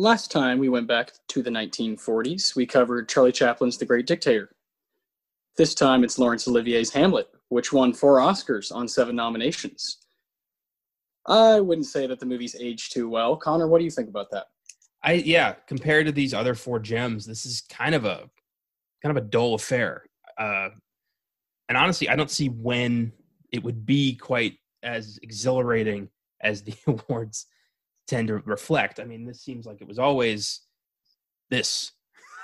Last time we went back to the 1940s, we covered Charlie Chaplin's The Great Dictator. This time it's Laurence Olivier's Hamlet, which won four Oscars on seven nominations. I wouldn't say that the movie's aged too well. Connor, what do you think about that? I yeah, compared to these other four gems, this is kind of a kind of a dull affair. Uh, and honestly, I don't see when it would be quite as exhilarating as the awards tend to reflect. I mean, this seems like it was always this.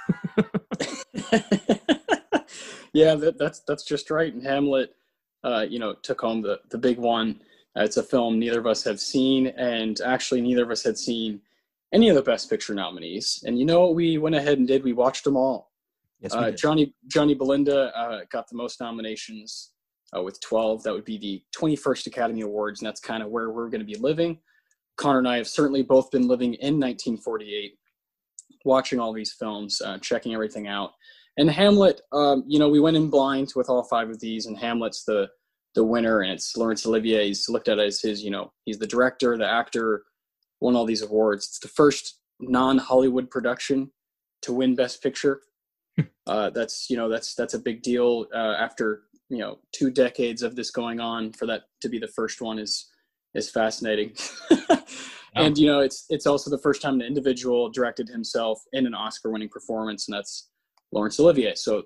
yeah, that, that's that's just right. And Hamlet, uh, you know, took home the the big one. Uh, it's a film neither of us have seen, and actually neither of us had seen any of the Best Picture nominees. And you know what we went ahead and did? We watched them all. Yes, uh, Johnny Johnny Belinda uh, got the most nominations uh, with 12. That would be the 21st Academy Awards, and that's kind of where we're going to be living. Connor and I have certainly both been living in 1948, watching all these films, uh, checking everything out. And Hamlet, um, you know, we went in blind with all five of these, and Hamlet's the the winner, and it's Laurence Olivier. He's looked at as his, you know, he's the director, the actor, won all these awards. It's the first non-Hollywood production to win Best Picture. uh, that's you know that's that's a big deal uh, after you know two decades of this going on. For that to be the first one is is fascinating. and you know it's it's also the first time an individual directed himself in an Oscar-winning performance, and that's Laurence Olivier. So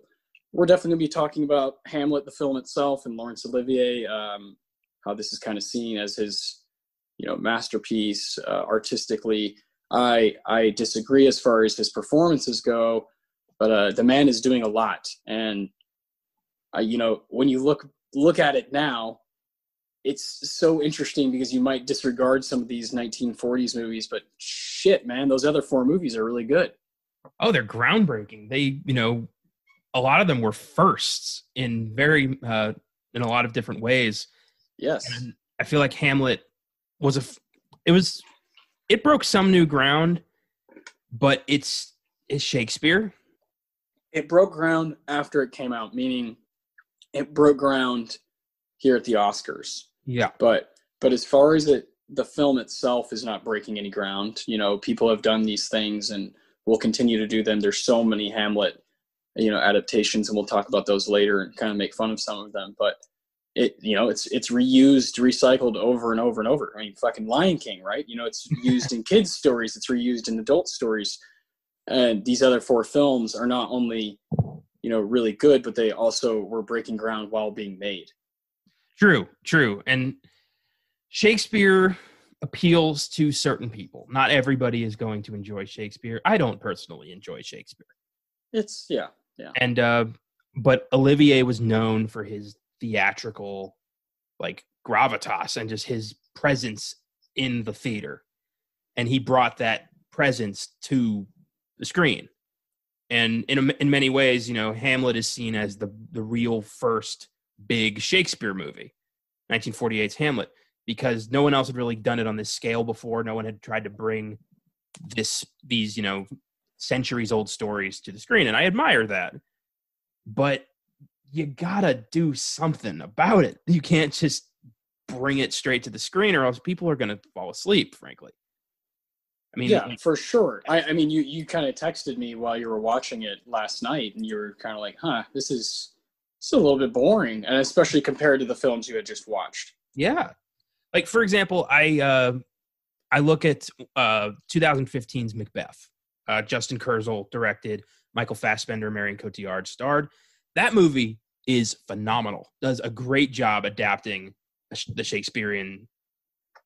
we're definitely going to be talking about Hamlet, the film itself, and Laurence Olivier, um, how this is kind of seen as his, you know, masterpiece uh, artistically. I I disagree as far as his performances go, but uh, the man is doing a lot, and uh, you know, when you look look at it now, it's so interesting because you might disregard some of these 1940s movies, but shit, man, those other four movies are really good. Oh, they're groundbreaking. They, you know, a lot of them were firsts in very uh, in a lot of different ways. Yes, and I feel like Hamlet was a. It was, it broke some new ground, but it's it's Shakespeare. It broke ground after it came out, meaning it broke ground here at the Oscars. Yeah, but but as far as it, the film itself is not breaking any ground. You know, people have done these things and will continue to do them. There's so many Hamlet you know adaptations and we'll talk about those later and kind of make fun of some of them. But it you know it's it's reused recycled over and over and over. I mean fucking lion king right? You know it's used in kids stories it's reused in adult stories. And these other four films are not only you know really good but they also were breaking ground while being made true true and shakespeare appeals to certain people not everybody is going to enjoy shakespeare i don't personally enjoy shakespeare it's yeah yeah. And uh, but Olivier was known for his theatrical like gravitas and just his presence in the theater. And he brought that presence to the screen. And in in many ways, you know, Hamlet is seen as the the real first big Shakespeare movie, 1948's Hamlet, because no one else had really done it on this scale before. No one had tried to bring this these you know centuries old stories to the screen and i admire that. But you gotta do something about it. You can't just bring it straight to the screen or else people are gonna fall asleep frankly. I mean yeah for sure. I, I mean you you kind of texted me while you were watching it last night and you were kind of like huh this is it's a little bit boring and especially compared to the films you had just watched yeah like for example i uh i look at uh 2015's macbeth uh, Justin Kurzel directed, Michael Fassbender, Marion Cotillard starred. That movie is phenomenal. Does a great job adapting the Shakespearean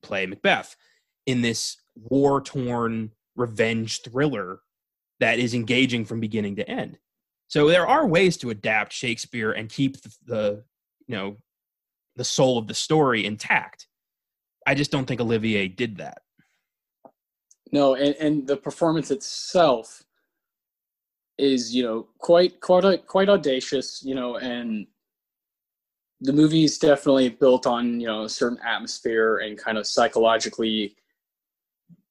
play Macbeth in this war torn revenge thriller that is engaging from beginning to end. So there are ways to adapt Shakespeare and keep the, the you know the soul of the story intact. I just don't think Olivier did that. No, and, and the performance itself is, you know, quite quite quite audacious, you know, and the movie is definitely built on, you know, a certain atmosphere and kind of psychologically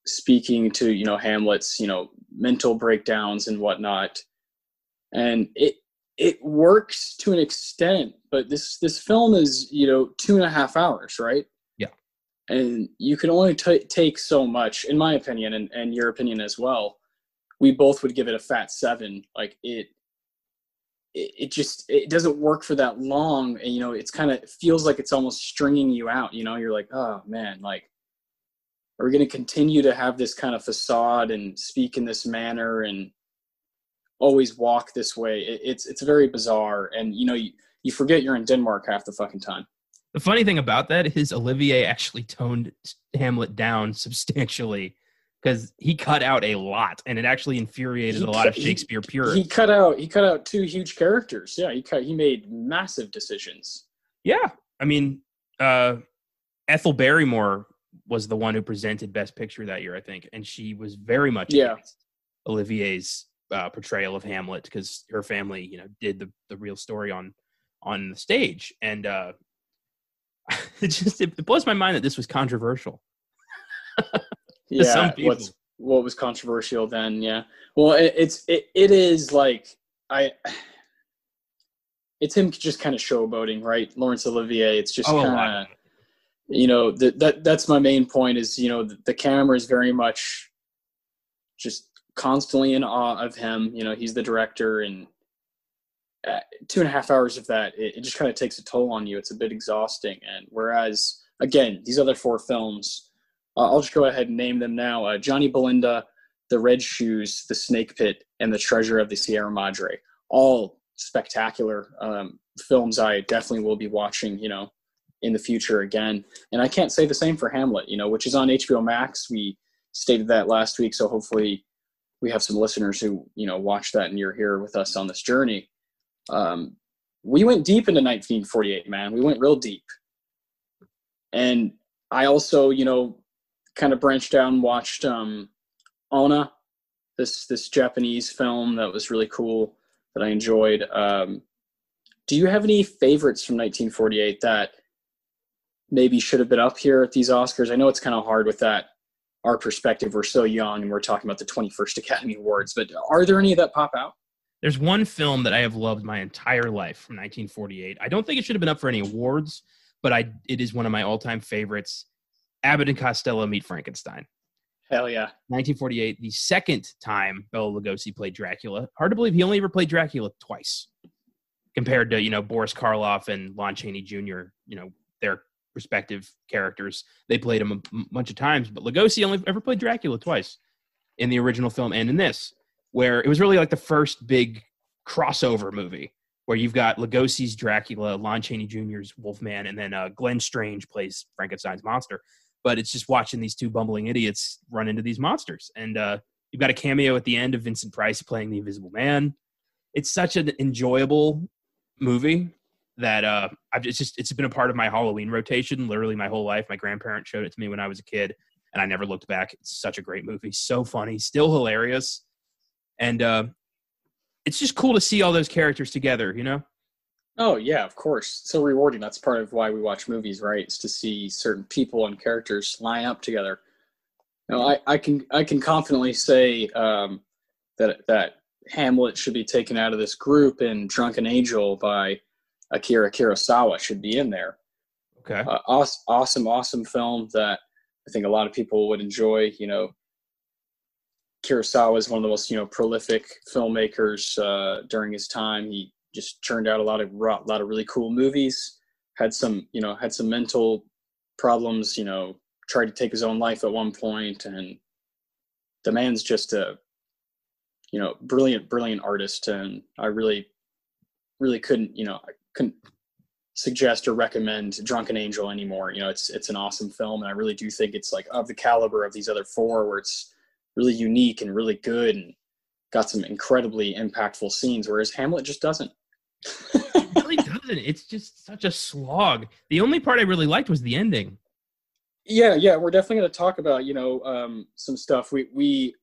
speaking to, you know, Hamlet's, you know, mental breakdowns and whatnot. And it it works to an extent, but this this film is, you know, two and a half hours, right? Yeah. and you can only t- take so much, in my opinion, and, and your opinion as well. We both would give it a fat seven. Like it, it, it just it doesn't work for that long, and you know it's kind of feels like it's almost stringing you out. You know, you're like, oh man, like are we going to continue to have this kind of facade and speak in this manner and always walk this way? It, it's it's very bizarre, and you know you you forget you're in Denmark half the fucking time. The funny thing about that is Olivier actually toned Hamlet down substantially because he cut out a lot, and it actually infuriated he a lot cut, of Shakespeare purists. He cut out he cut out two huge characters. Yeah, he cut he made massive decisions. Yeah, I mean, uh, Ethel Barrymore was the one who presented Best Picture that year, I think, and she was very much yeah. Olivier's uh, portrayal of Hamlet because her family, you know, did the the real story on on the stage, and uh, it just it blows my mind that this was controversial. yeah, what's what was controversial then? Yeah, well, it, it's it, it is like I. It's him just kind of showboating, right? Laurence Olivier. It's just oh, kind of, you know, that that that's my main point. Is you know the, the camera is very much just constantly in awe of him. You know, he's the director, and uh, two and a half hours of that, it, it just kind of takes a toll on you. It's a bit exhausting. And whereas, again, these other four films, uh, I'll just go ahead and name them now uh, Johnny Belinda, The Red Shoes, The Snake Pit, and The Treasure of the Sierra Madre. All spectacular um, films I definitely will be watching, you know, in the future again. And I can't say the same for Hamlet, you know, which is on HBO Max. We stated that last week, so hopefully we have some listeners who, you know, watch that and you're here with us on this journey um, we went deep into 1948, man. We went real deep. And I also, you know, kind of branched out and watched um, Onna, this this Japanese film that was really cool that I enjoyed. Um, do you have any favorites from 1948 that maybe should have been up here at these Oscars? I know it's kind of hard with that our perspective. We're so young and we're talking about the 21st Academy Awards, but are there any that pop out? There's one film that I have loved my entire life from 1948. I don't think it should have been up for any awards, but I it is one of my all-time favorites. Abbott and Costello Meet Frankenstein. Hell yeah. 1948, the second time Bela Lugosi played Dracula. Hard to believe he only ever played Dracula twice compared to, you know, Boris Karloff and Lon Chaney Jr., you know, their respective characters. They played him a bunch of times, but Lugosi only ever played Dracula twice in the original film and in this where it was really like the first big crossover movie where you've got Lugosi's Dracula, Lon Chaney Jr.'s Wolfman, and then uh, Glenn Strange plays Frankenstein's monster. But it's just watching these two bumbling idiots run into these monsters. And uh, you've got a cameo at the end of Vincent Price playing the Invisible Man. It's such an enjoyable movie that uh, I've it's just it's been a part of my Halloween rotation literally my whole life. My grandparents showed it to me when I was a kid, and I never looked back. It's such a great movie, so funny, still hilarious and uh, it's just cool to see all those characters together. You know. Oh yeah, of course. So rewarding. That's part of why we watch movies, right? Is to see certain people and characters line up together. You know, I, I can I can confidently say um, that that Hamlet should be taken out of this group, and Drunken Angel by Akira Kurosawa should be in there. Okay. Uh, awesome, awesome, awesome film that I think a lot of people would enjoy. You know, Kurosawa is one of the most you know prolific filmmakers uh, during his time. He just churned out a lot of a lot of really cool movies. Had some you know had some mental problems. You know, tried to take his own life at one point, and the man's just a you know brilliant brilliant artist. And I really really couldn't you know Couldn't suggest or recommend Drunken Angel anymore. You know, it's it's an awesome film, and I really do think it's like of the caliber of these other four, where it's really unique and really good and got some incredibly impactful scenes, whereas Hamlet just doesn't. it really doesn't. It's just such a slog. The only part I really liked was the ending. Yeah, yeah, we're definitely going to talk about you know um, some stuff. We we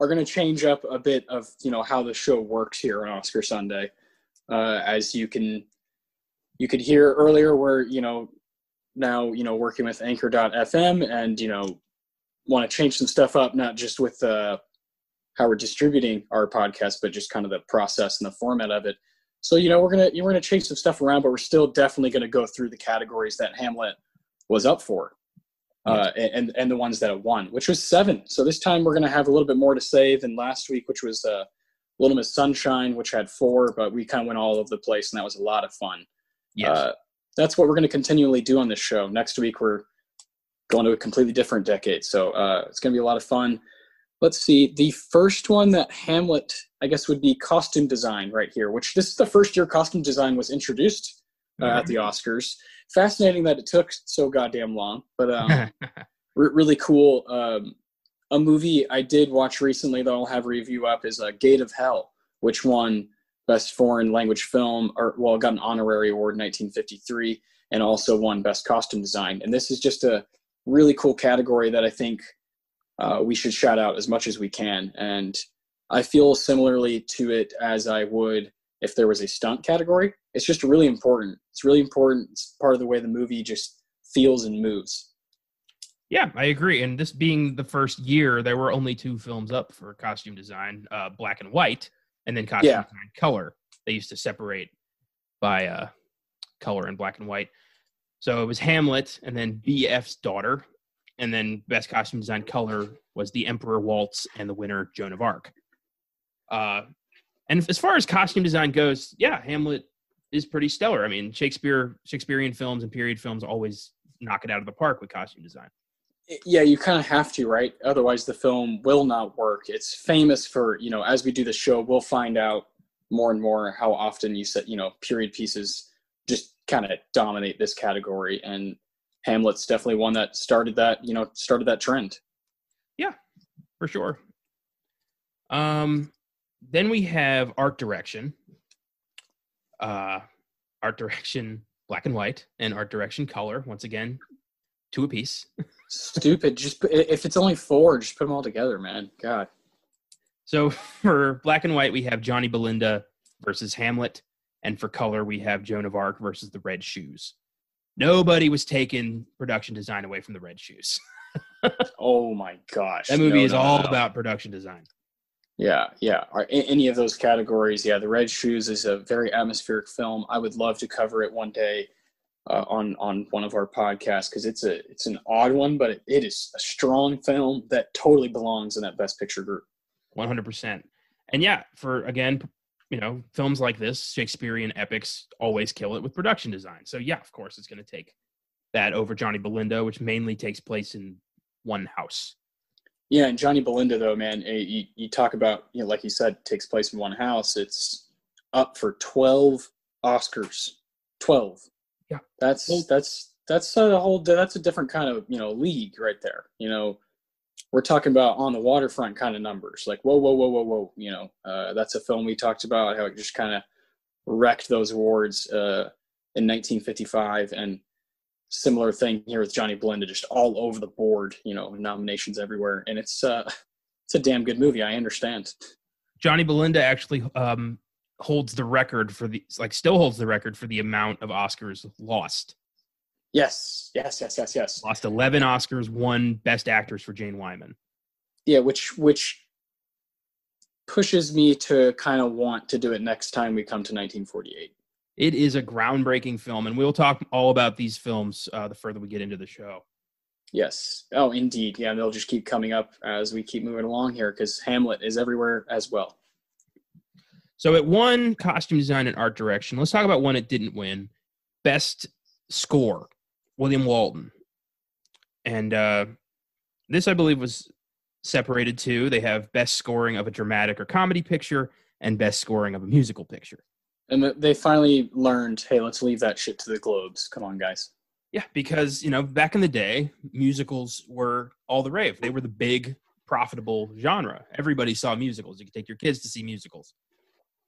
are going to change up a bit of you know how the show works here on Oscar Sunday, uh, as you can you could hear earlier. We're you know now you know working with Anchor.fm and you know want to change some stuff up, not just with uh, how we're distributing our podcast, but just kind of the process and the format of it. So you know we're gonna we're gonna change some stuff around, but we're still definitely gonna go through the categories that Hamlet was up for. uh, and and the ones that have won, which was seven. So this time we're going to have a little bit more to say than last week, which was uh, Little Miss Sunshine, which had four, but we kind of went all over the place, and that was a lot of fun. Yes. Uh, that's what we're going to continually do on this show. Next week we're going to a completely different decade, so uh, it's going to be a lot of fun. Let's see. The first one that Hamlet, I guess, would be costume design right here, which this is the first year costume design was introduced uh, at the Oscars. Fascinating that it took so goddamn long, but um, re- really cool. Um, a movie I did watch recently that I'll have review up is uh, Gate of Hell, which won Best Foreign Language Film, or well, got an honorary award in 1953, and also won Best Costume Design. And this is just a really cool category that I think uh, we should shout out as much as we can. And I feel similarly to it as I would if there was a stunt category. It's just really important. It's really important. It's part of the way the movie just feels and moves. Yeah, I agree. And this being the first year, there were only two films up for costume design: uh, black and white, and then costume Yeah. design color. They used to separate by uh, color and black and white. So it was Hamlet, and then B.F.'s daughter, and then best costume design color was The Emperor Waltz, and the winner Joan of Arc. Uh, and as far as costume design goes, yeah, Hamlet is pretty stellar. I mean, Shakespeare, Shakespearean films and period films always knock it out of the park with costume design. Yeah, you kind of have to, right? Otherwise, the film will not work. It's famous for, you know, as we do the show, we'll find out more and more how often you said, you know, period pieces just kind of dominate this category. And Hamlet's definitely one that started that, you know, started that trend. Yeah, for sure. Um, then we have art direction. Uh, art direction black and white, and art direction color. Once again, two apiece. Stupid. Just put- if it's only four, just put them all together, man. God. So for black and white, we have Johnny Belinda versus Hamlet, and for color, we have Joan of Arc versus the Red Shoes. Nobody was taking production design away from the Red Shoes. Oh my gosh. That movie No, is no, all no. about production design. Yeah, yeah. Are, any of those categories, yeah. The Red Shoes is a very atmospheric film. I would love to cover it one day uh, on on one of our podcasts because it's a it's an odd one, but it, it is a strong film that totally belongs in that Best Picture group. 100%. And yeah, for again, you know, films like this, Shakespearean epics always kill it with production design. So yeah, of course, it's going to take that over Johnny Belinda, which mainly takes place in one house. Yeah, and Johnny Belinda though, man, eh, you, you talk about you know, like you said, takes place in one house. It's up for twelve Oscars. Twelve. Yeah. That's Well- that's that's a whole that's a different kind of you know league right there. You know, we're talking about on the waterfront kind of numbers. Like whoa, whoa, whoa, whoa, whoa. You know, uh, that's a film we talked about how it just kind of wrecked those awards uh, in 1955 and similar thing here with Johnny Belinda, just all over the board, you know, nominations everywhere. And it's uh it's a damn good movie, I understand. Johnny Belinda actually um, holds the record for the like still holds the record for the amount of Oscars lost. Yes, yes, yes, yes, yes. Lost 11 Oscars, won Best Actress for Jane Wyman. Yeah, which which pushes me to kind of want to do it next time we come to 1948. It is a groundbreaking film, and we'll talk all about these films uh, the further we get into the show. Yes. Oh, indeed. Yeah, they'll just keep coming up as we keep moving along here because Hamlet is everywhere as well. So it won costume design and art direction. Let's talk about one it didn't win. Best score, William Walton. And uh, this, I believe, was separated too. They have best scoring of a dramatic or comedy picture and best scoring of a musical picture. And they finally learned, hey, let's leave that shit to the Globes. Come on, guys. Yeah, because you know, back in the day, musicals were all the rave. They were the big profitable genre. Everybody saw musicals. You could take your kids to see musicals.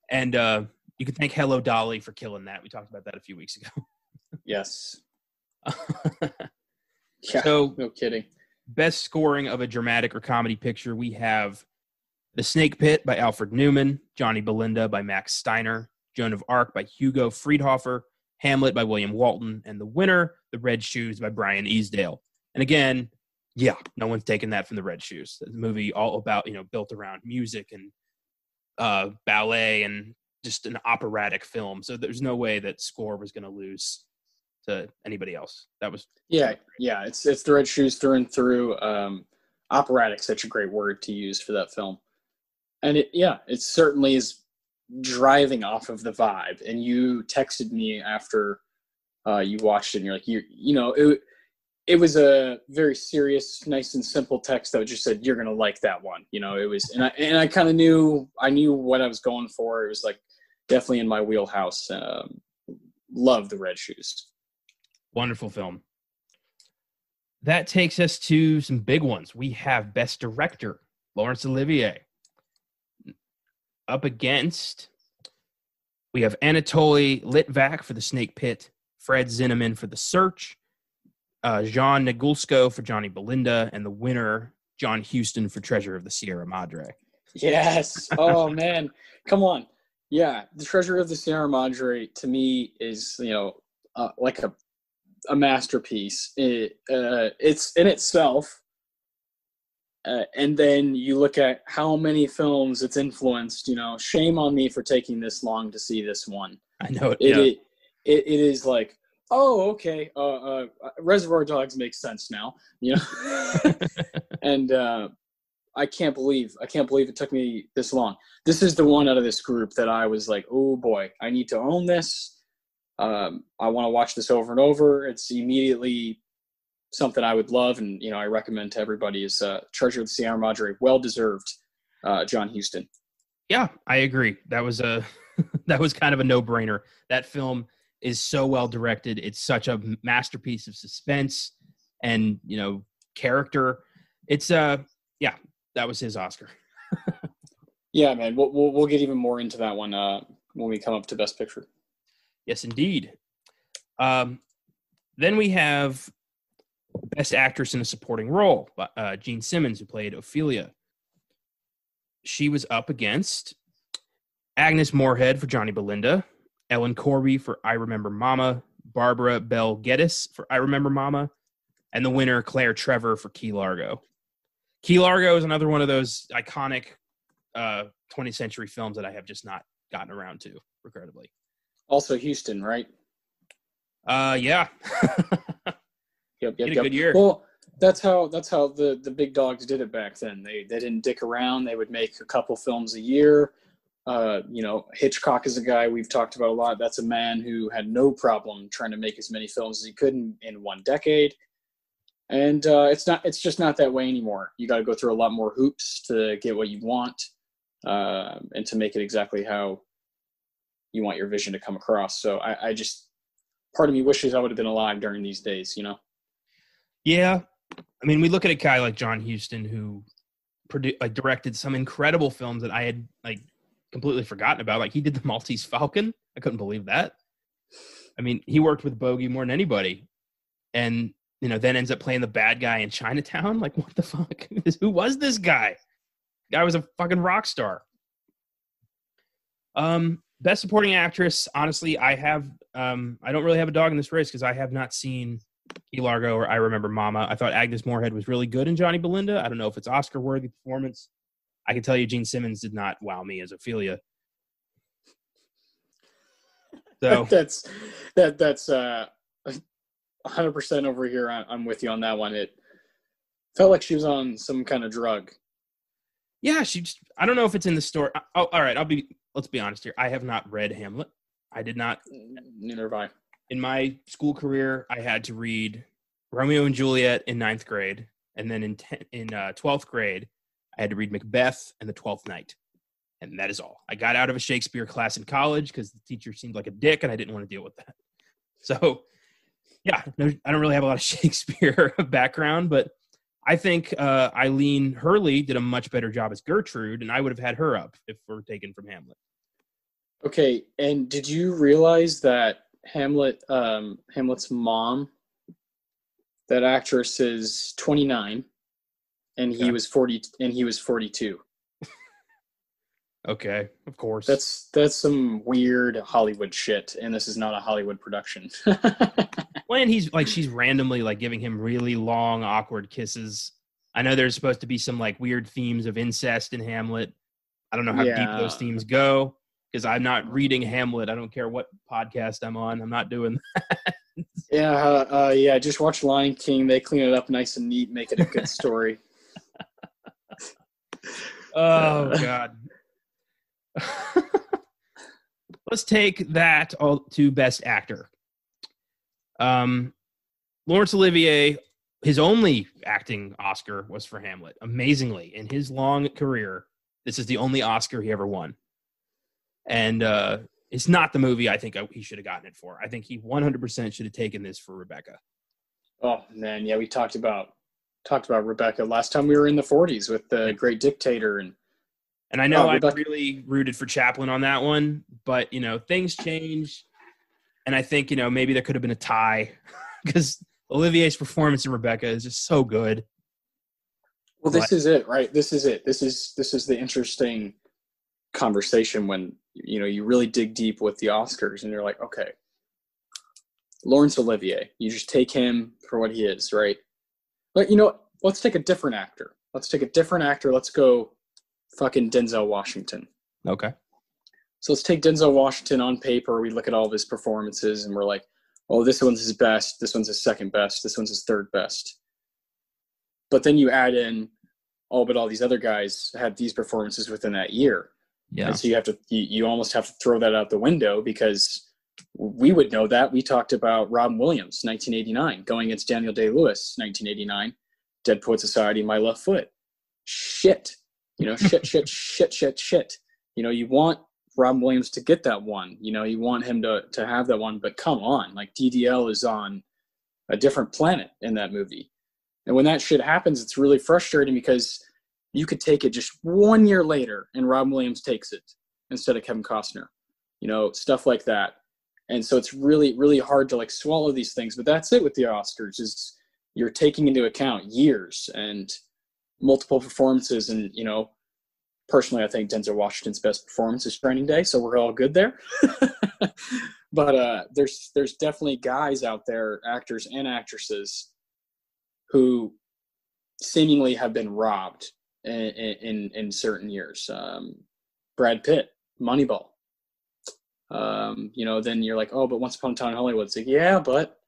And uh you can thank Hello Dolly for killing that. We talked about that a few weeks ago. Yes. Yeah. so, no kidding. best scoring of a dramatic or comedy picture, we have The Snake Pit by Alfred Newman, Johnny Belinda by Max Steiner, Joan of Arc by Hugo Friedhofer, Hamlet by William Walton, and the winner, The Red Shoes by Brian Easdale. And again, yeah, no one's taking that from The Red Shoes. The movie all about, you know, built around music and uh, ballet and just an operatic film. So there's no way that score was going to lose to anybody else. That was Yeah, yeah. It's it's the red shoes through and through. Um, operatic, such a great word to use for that film. And it, yeah, it certainly is driving off of the vibe. And you texted me after uh, you watched it, and you're like, you you know, it it was a very serious, nice and simple text that just said, "You're gonna like that one." You know, it was, and I and I kind of knew I knew what I was going for. It was like definitely in my wheelhouse. Um, love the red shoes. wonderful film. That takes us to some big ones. We have Best Director, Laurence Olivier. Up against, we have Anatoly Litvak for The Snake Pit, Fred Zinnemann for The Search, uh, Jean Negulesco for Johnny Belinda, and the winner, John Huston for Treasure of the Sierra Madre. Yes. Oh man, come on. Yeah, the Treasure of the Sierra Madre to me is you know uh, like a a masterpiece. It, uh, it's in itself, uh, and then you look at how many films it's influenced. You know, shame on me for taking this long to see this one. I know it. It yeah. it, it, it is like oh okay, uh, uh, Reservoir Dogs makes sense now. You know, and uh, I can't believe I can't believe it took me this long. This is the one out of this group that I was like, oh boy, I need to own this. Um, I want to watch this over and over. It's immediately something I would love, and you know, I recommend to everybody is uh, Treasure of the Sierra Madre, well deserved. Uh, John Huston. Yeah, I agree. That was a that was kind of a no-brainer. That film is so well directed. It's such a masterpiece of suspense and, you know, character. It's uh yeah, that was his Oscar. Yeah, man, we'll, we'll we'll get even more into that one uh, when we come up to Best Picture. Yes, indeed. Um then we have Best Actress in a Supporting Role, uh, Jean Simmons, who played Ophelia. She was up against Agnes Moorehead for Johnny Belinda, Ellen Corby for I Remember Mama, Barbara Bel Geddes for I Remember Mama, and the winner Claire Trevor for Key Largo. Key Largo is another one of those iconic uh, 20th century films that I have just not gotten around to, regrettably. Also, Huston, right? Uh, yeah, Yep, yep, a yep. good year. Well, that's how that's how the the big dogs did it back then. They they didn't dick around. They would make a couple films a year. Uh, you know, Hitchcock is a guy we've talked about a lot. That's a man who had no problem trying to make as many films as he could in, in one decade. And uh, it's not it's just not that way anymore. You got to go through a lot more hoops to get what you want, uh, and to make it exactly how you want your vision to come across. So I, I just part of me wishes I would have been alive during these days. You know. yeah. I mean, we look at a guy like John Huston who produ- like directed some incredible films that I had like completely forgotten about. Like he did the Maltese Falcon. I couldn't believe that. I mean, he worked with Bogey more than anybody, and you know, then ends up playing the bad guy in Chinatown. Like, what the fuck? Who was this guy? Guy was a fucking rock star. Um, best supporting actress. Honestly, I have. Um, I don't really have a dog in this race because I have not seen Key Largo or I Remember Mama. I thought Agnes Moorehead was really good in Johnny Belinda. I don't know if it's Oscar worthy performance. I can tell you, Jean Simmons did not wow me as Ophelia. So that's that that's uh 100% over here I- i'm with you on that one it felt like she was on some kind of drug yeah, she just. I don't know if it's in the story. Oh, all right. I'll be. Let's be honest here. I have not read Hamlet. I did not. neither have i In my school career, I had to read Romeo and Juliet in ninth grade, and then in ten, in uh, twelfth grade, I had to read Macbeth and the Twelfth Night, and that is all. I got out of a Shakespeare class in college because the teacher seemed like a dick, and I didn't want to deal with that. So, yeah, no, I don't really have a lot of Shakespeare background, but I think uh, Eileen Herlie did a much better job as Gertrude, and I would have had her up if we're taken from Hamlet. okay and did you realize that hamlet um hamlet's mom that actress is 29 and he Okay. was 40 and he was 42 Okay, of course. that's that's some weird hollywood shit and this is not a hollywood production Well, and he's like she's randomly like giving him really long, awkward kisses. I know there's supposed to be some like weird themes of incest in Hamlet. I don't know how deep those themes go because I'm not reading Hamlet. I don't care what podcast I'm on. I'm not doing that. Yeah, uh, uh, yeah. Just watch Lion King. They clean it up nice and neat, make it a good story. Oh God. Let's take that all to Best Actor. Um, Laurence Olivier, his only acting Oscar was for Hamlet. Amazingly, in his long career, this is the only Oscar he ever won. And uh, it's not the movie I think he should have gotten it for. I think he 100% should have taken this for Rebecca. Oh man, yeah, we talked about talked about Rebecca last time we were in the 40s with the Great Dictator and and I know oh, I really rooted for Chaplin on that one, but you know things change, and I think you know maybe there could have been a tie because Olivier's performance in Rebecca is just so good. Well, this but, is it, right? This is it. This is this is the interesting conversation when you know you really dig deep with the Oscars and you're like, okay, Laurence Olivier, you just take him for what he is, right? But you know, let's take a different actor. Let's take a different actor. Let's go fucking Denzel Washington. Okay. So let's take Denzel Washington on paper. We look at all of his performances and we're like, oh, this one's his best. This one's his second best. This one's his third best. But then you add in, oh, but all these other guys had these performances within that year. Yeah. And so you have to, you, you almost have to throw that out the window because we would know that. We talked about Robin Williams, 1989, going against Daniel Day Lewis, 1989, Dead Poet Society, My Left Foot. Shit. You know, shit, shit, shit, shit, shit. You know, you want Robin Williams to get that one. You know, you want him to to have that one, but come on, like DDL is on a different planet in that movie. And when that shit happens, it's really frustrating because you could take it just one year later and Robin Williams takes it instead of Kevin Costner. You know, stuff like that. And so it's really, really hard to like swallow these things. But that's it with the Oscars is you're taking into account years and multiple performances and you know personally i think denzel washington's best performance is training day so we're all good there but uh there's there's definitely guys out there actors and actresses who seemingly have been robbed in in, in certain years um brad pitt moneyball um you know then you're like oh but once upon a time in hollywood it's like yeah but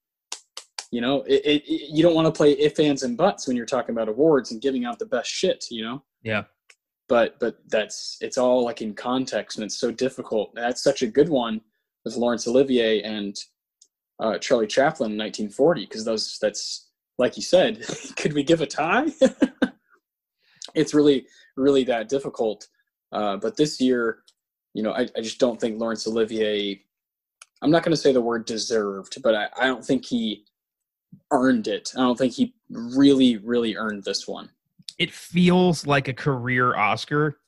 you know, it, it, it, you don't want to play if, ands, and buts when you're talking about awards and giving out the best shit. You know. Yeah. But but that's it's all like in context, and it's so difficult. That's such a good one with Laurence Olivier and uh, Charlie Chaplin in 1940 because those that's like you said. could we give a tie? it's really really that difficult. Uh, but this year, you know, I, I just don't think Laurence Olivier. I'm not going to say the word deserved, but I, I don't think he earned it. I don't think he really, really earned this one. It feels like a career Oscar,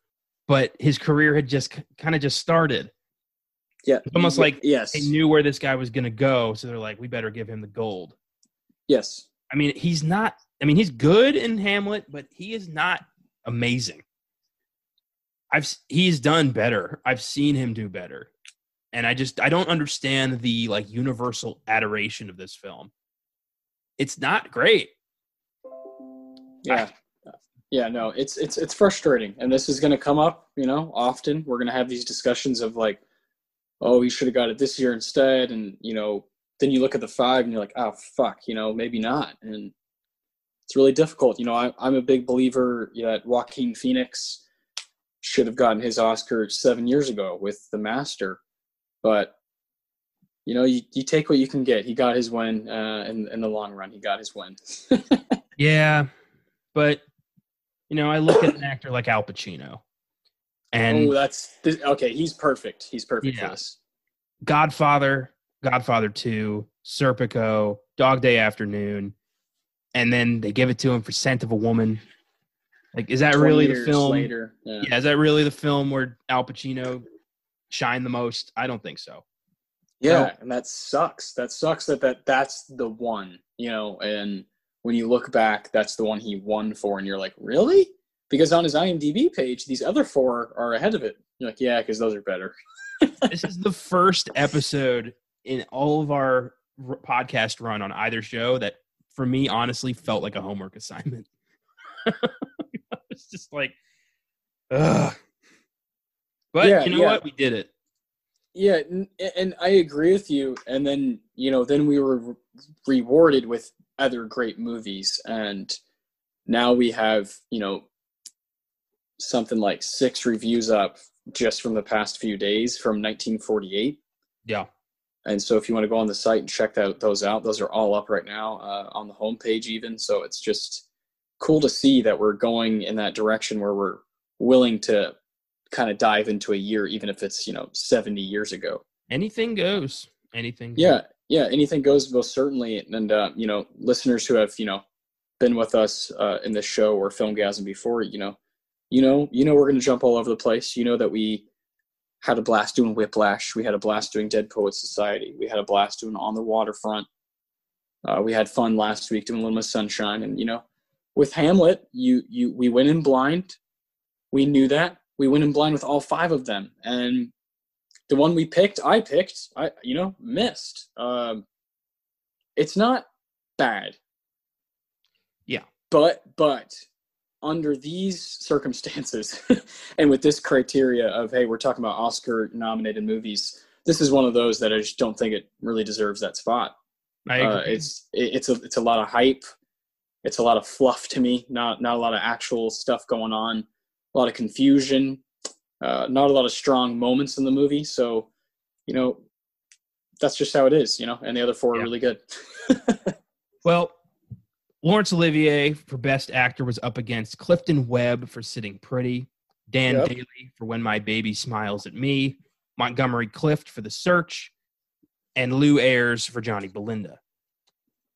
but his career had just kind of just started. Yeah, it's almost like yes, they knew where this guy was going to go, so they're like, we better give him the gold. Yes, I mean he's not. I mean he's good in Hamlet, but he is not amazing. I've he's done better. I've seen him do better, and I just I don't understand the like universal adoration of this film it's not great. Yeah. yeah, no, it's it's it's frustrating. And this is gonna come up, you know, often. We're gonna have these discussions of like, oh, he should have got it this year instead. And, you know, then you look at the five and you're like, oh fuck, you know, maybe not. And it's really difficult. You know, I, I'm a big believer that Joaquin Phoenix should have gotten his Oscar seven years ago with The Master, but you know, you, you take what you can get. He got his win uh, in in the long run. He got his win. yeah, but you know, I look at an actor like Al Pacino, and oh, that's okay. He's perfect. He's perfect yeah. for this. Godfather, Godfather Two, Serpico, Dog Day Afternoon, and then they give it to him for Scent of a Woman. Like, is that really the film? Later, yeah. yeah, is that really the film where Al Pacino shined the most? I don't think so. Yeah, and that sucks. That sucks that, that that's the one, you know, and when you look back, that's the one he won for, and you're like, really? Because on his IMDb page, these other four are ahead of it. You're like, yeah, because those are better. this is the first episode in all of our r- podcast run on either show that, for me, honestly, felt like a homework assignment. it's just like, ugh. But yeah, you know yeah. what? We did it. Yeah, and I agree with you. And then you know, then we were rewarded with other great movies, and now we have you know something like six reviews up just from the past few days from 1948. Yeah. And so if you want to go on the site and check that, those out, those are all up right now uh, on the homepage even. So it's just cool to see that we're going in that direction where we're willing to kind of dive into a year, even if it's, you know, 70 years ago. Anything goes. Anything. Goes. Yeah. Yeah. Anything goes most certainly. And, uh, you know, listeners who have, you know, been with us uh, in this show or Filmgazm before, you know, you know, you know, we're going to jump all over the place. You know that we had a blast doing Whiplash. We had a blast doing Dead Poets Society. We had a blast doing On the Waterfront. Uh, we had fun last week doing Little Miss Sunshine, and you know, with Hamlet, you you we went in blind. We knew that we went in blind with all five of them, and the one we picked, I picked, I you know missed. Um, it's not bad. Yeah, but but under these circumstances and with this criteria of hey we're talking about oscar nominated movies this is one of those that i just don't think it really deserves that spot uh, it's it, it's a it's a lot of hype it's a lot of fluff to me not not a lot of actual stuff going on a lot of confusion uh, not a lot of strong moments in the movie so you know that's just how it is you know and the other four yeah. are really good well Laurence Olivier for Best Actor was up against Clifton Webb for Sitting Pretty, Dan yep. Dailey for When My Baby Smiles at Me, Montgomery Clift for The Search, and Lew Ayres for Johnny Belinda.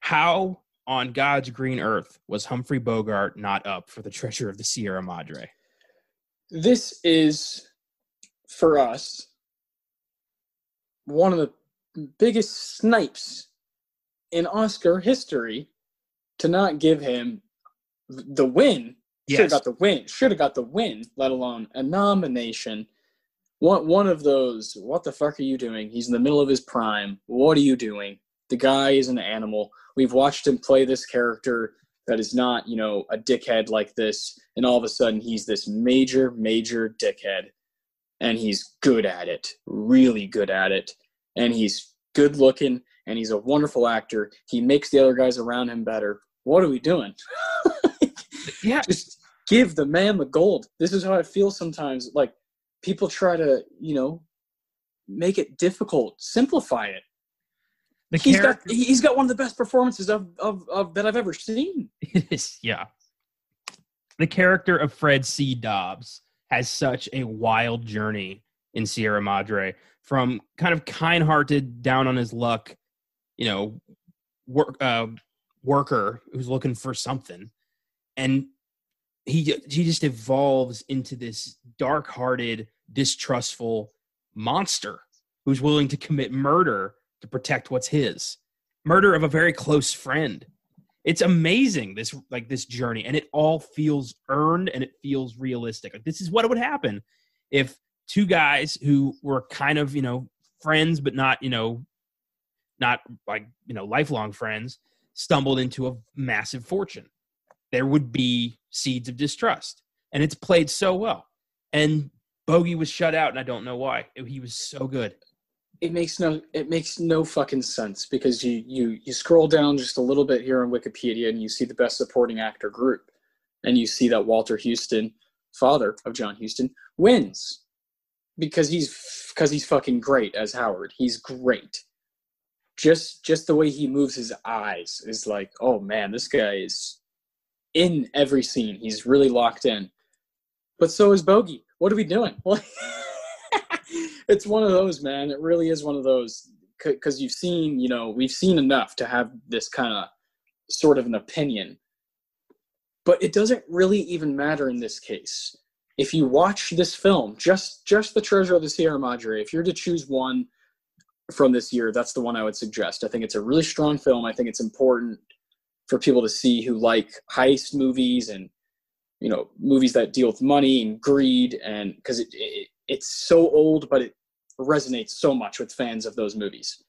How on God's green earth was Humphrey Bogart not up for the Treasure of the Sierra Madre? This is, for us, one of the biggest snipes in Oscar history to not give him the win. Yes. Should have got the win. Should have got the win, let alone a nomination. One one of those. What the fuck are you doing? He's in the middle of his prime. What are you doing? The guy is an animal. We've watched him play this character that is not, you know, a dickhead like this, and all of a sudden he's this major, major dickhead, and he's good at it, really good at it, and he's good looking, and he's a wonderful actor. He makes the other guys around him better. What are we doing? yeah, just give the man the gold. This is how I feel sometimes. Like people try to, you know, make it difficult, simplify it. The he's got he's got one of the best performances of, of, of that I've ever seen. It is, yeah. The character of Fred C. Dobbs has such a wild journey in Sierra Madre from kind of kind-hearted, down on his luck you know, work uh, worker who's looking for something, and he he just evolves into this dark-hearted, distrustful monster who's willing to commit murder to protect what's his. Murder of a very close friend. It's amazing this like this journey, and it all feels earned and it feels realistic. Like this is what would happen if two guys who were kind of you know friends but not you know not like you know lifelong friends stumbled into a massive fortune there would be seeds of distrust and it's played so well and bogey was shut out and i don't know why he was so good it makes no it makes no fucking sense because you you you scroll down just a little bit here on wikipedia and you see the best supporting actor group and you see that walter huston father of john huston wins because he's because he's fucking great as howard he's great just just the way he moves his eyes is like, oh man, this guy is in every scene. He's really locked in. But so is Bogey. What are we doing? it's one of those, man. It really is one of those because you've seen, you know, we've seen enough to have this kind of sort of an opinion. But it doesn't really even matter in this case. If you watch this film, just just the Treasure of the Sierra Madre, if you're to choose one from this year, that's the one I would suggest. I think it's a really strong film. I think it's important for people to see who like heist movies and you know movies that deal with money and greed and because it, it, it's so old but it resonates so much with fans of those movies.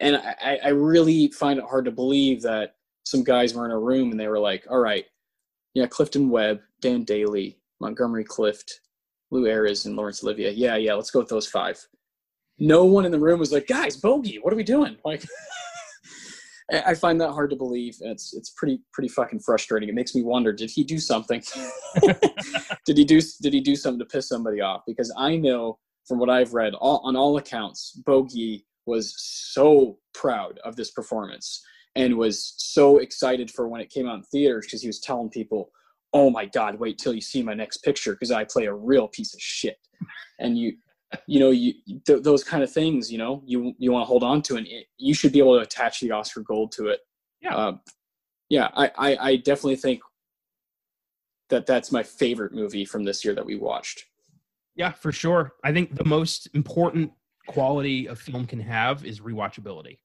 And I, I really find it hard to believe that some guys were in a room and they were like all right yeah clifton webb dan dailey montgomery clift Lew ayres and Laurence olivier. Yeah yeah let's go with those five. No one in the room was like, "Guys, bogey, what are we doing?" Like, I find that hard to believe. It's it's pretty pretty fucking frustrating. It makes me wonder: Did he do something? did he do did he do something to piss somebody off? Because I know from what I've read, all, on all accounts, Bogey was so proud of this performance and was so excited for when it came out in theaters because he was telling people, "Oh my God, wait till you see my next picture because I play a real piece of shit." And you, you know, you th- those kind of things, you know, you you want to hold on to, and it, you should be able to attach the Oscar Gold to it. Yeah, uh, yeah, I, I I definitely think that that's my favorite movie from this year that we watched. Yeah, for sure. I think the most important quality a film can have is rewatchability.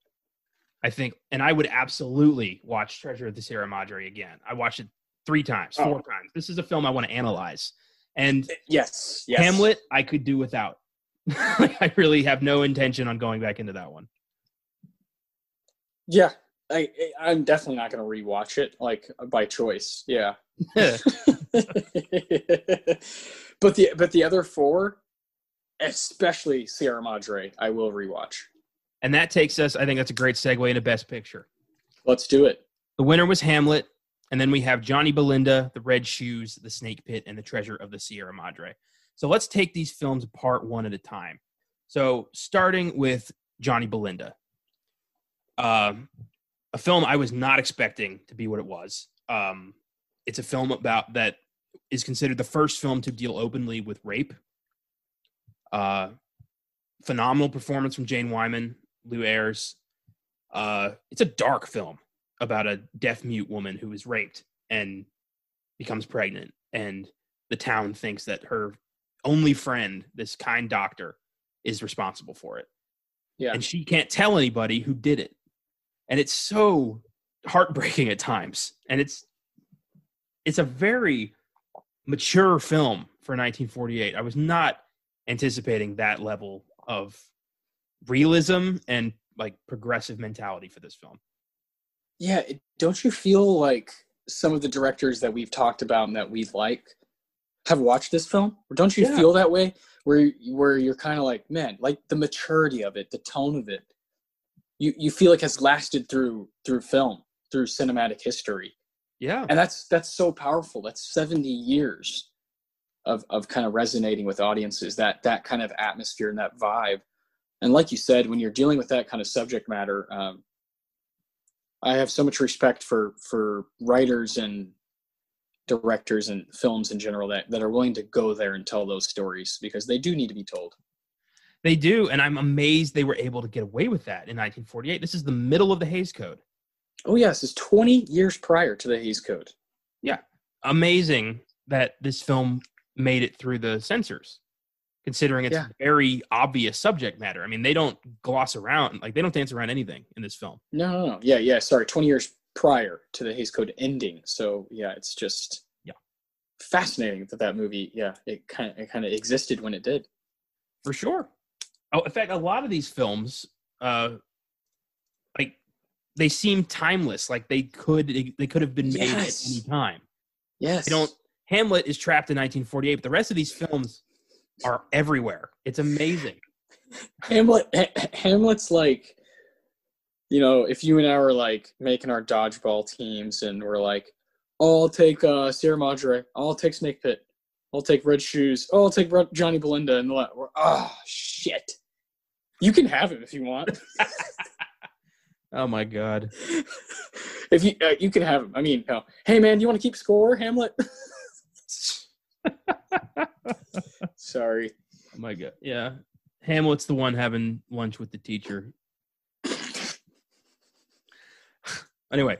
I think, and I would absolutely watch Treasure of the Sierra Madre again. I watched it three times, four oh. times. This is a film I want to analyze. And yes, yes. Hamlet, I could do without. I really have no intention on going back into that one. Yeah, I I'm definitely not going to rewatch it like by choice. Yeah. but the but the other four, especially Sierra Madre, I will rewatch. And that takes us, I think that's a great segue into Best Picture. Let's do it. The winner was Hamlet, and then we have Johnny Belinda, The Red Shoes, The Snake Pit, and The Treasure of the Sierra Madre. So let's take these films apart one at a time. So starting with Johnny Belinda, um, a film I was not expecting to be what it was. Um, it's a film about that is considered the first film to deal openly with rape. Uh, phenomenal performance from Jane Wyman. Lew Ayres. Uh, it's a dark film about a deaf mute woman who is raped and becomes pregnant, and the town thinks that her only friend, this kind doctor, is responsible for it. Yeah, and she can't tell anybody who did it, and it's so heartbreaking at times, and it's it's a very mature film for 1948. I was not anticipating that level of realism and like progressive mentality for this film. Yeah, don't you feel like some of the directors that we've talked about and that we like have watched this film? Or don't you yeah. feel that way where where you're kind of like, man, like the maturity of it, the tone of it. You you feel like has lasted through through film, through cinematic history. Yeah. And that's that's so powerful. That's 70 years of of kind of resonating with audiences, that that kind of atmosphere and that vibe and like you said, when you're dealing with that kind of subject matter, um, I have so much respect for for writers and directors and films in general that, that are willing to go there and tell those stories because they do need to be told. They do, and I'm amazed they were able to get away with that in 1948. This is the middle of the Hays Code. Oh yes, it's 20 years prior to the Hays Code. Yeah, amazing that this film made it through the censors considering it's yeah. very obvious subject matter. I mean, they don't gloss around, like they don't dance around anything in this film. No, no, no. Yeah, yeah. Sorry, twenty years prior to the Hays Code ending. So yeah, it's just yeah fascinating that that movie, yeah, it kind of it kind of existed when it did. For sure. Oh, in fact, a lot of these films, uh, like they seem timeless. Like they could they could have been made yes. at any time. Yes. They don't. Hamlet is trapped in 1948, but the rest of these films are everywhere. It's amazing. Hamlet Hamlet's like you know, if you and I were like making our dodgeball teams and we're like, oh, I'll take uh, Sierra Madre, I'll take Snake Pit, I'll take Red Shoes, oh, I'll take Johnny Belinda, and we're, oh shit, you can have him if you want. oh my god, if you uh, you can have him. I mean, uh, hey man, do you want to keep score, Hamlet? Sorry. Oh my god. Yeah. Hamlet's the one having lunch with the teacher. Anyway,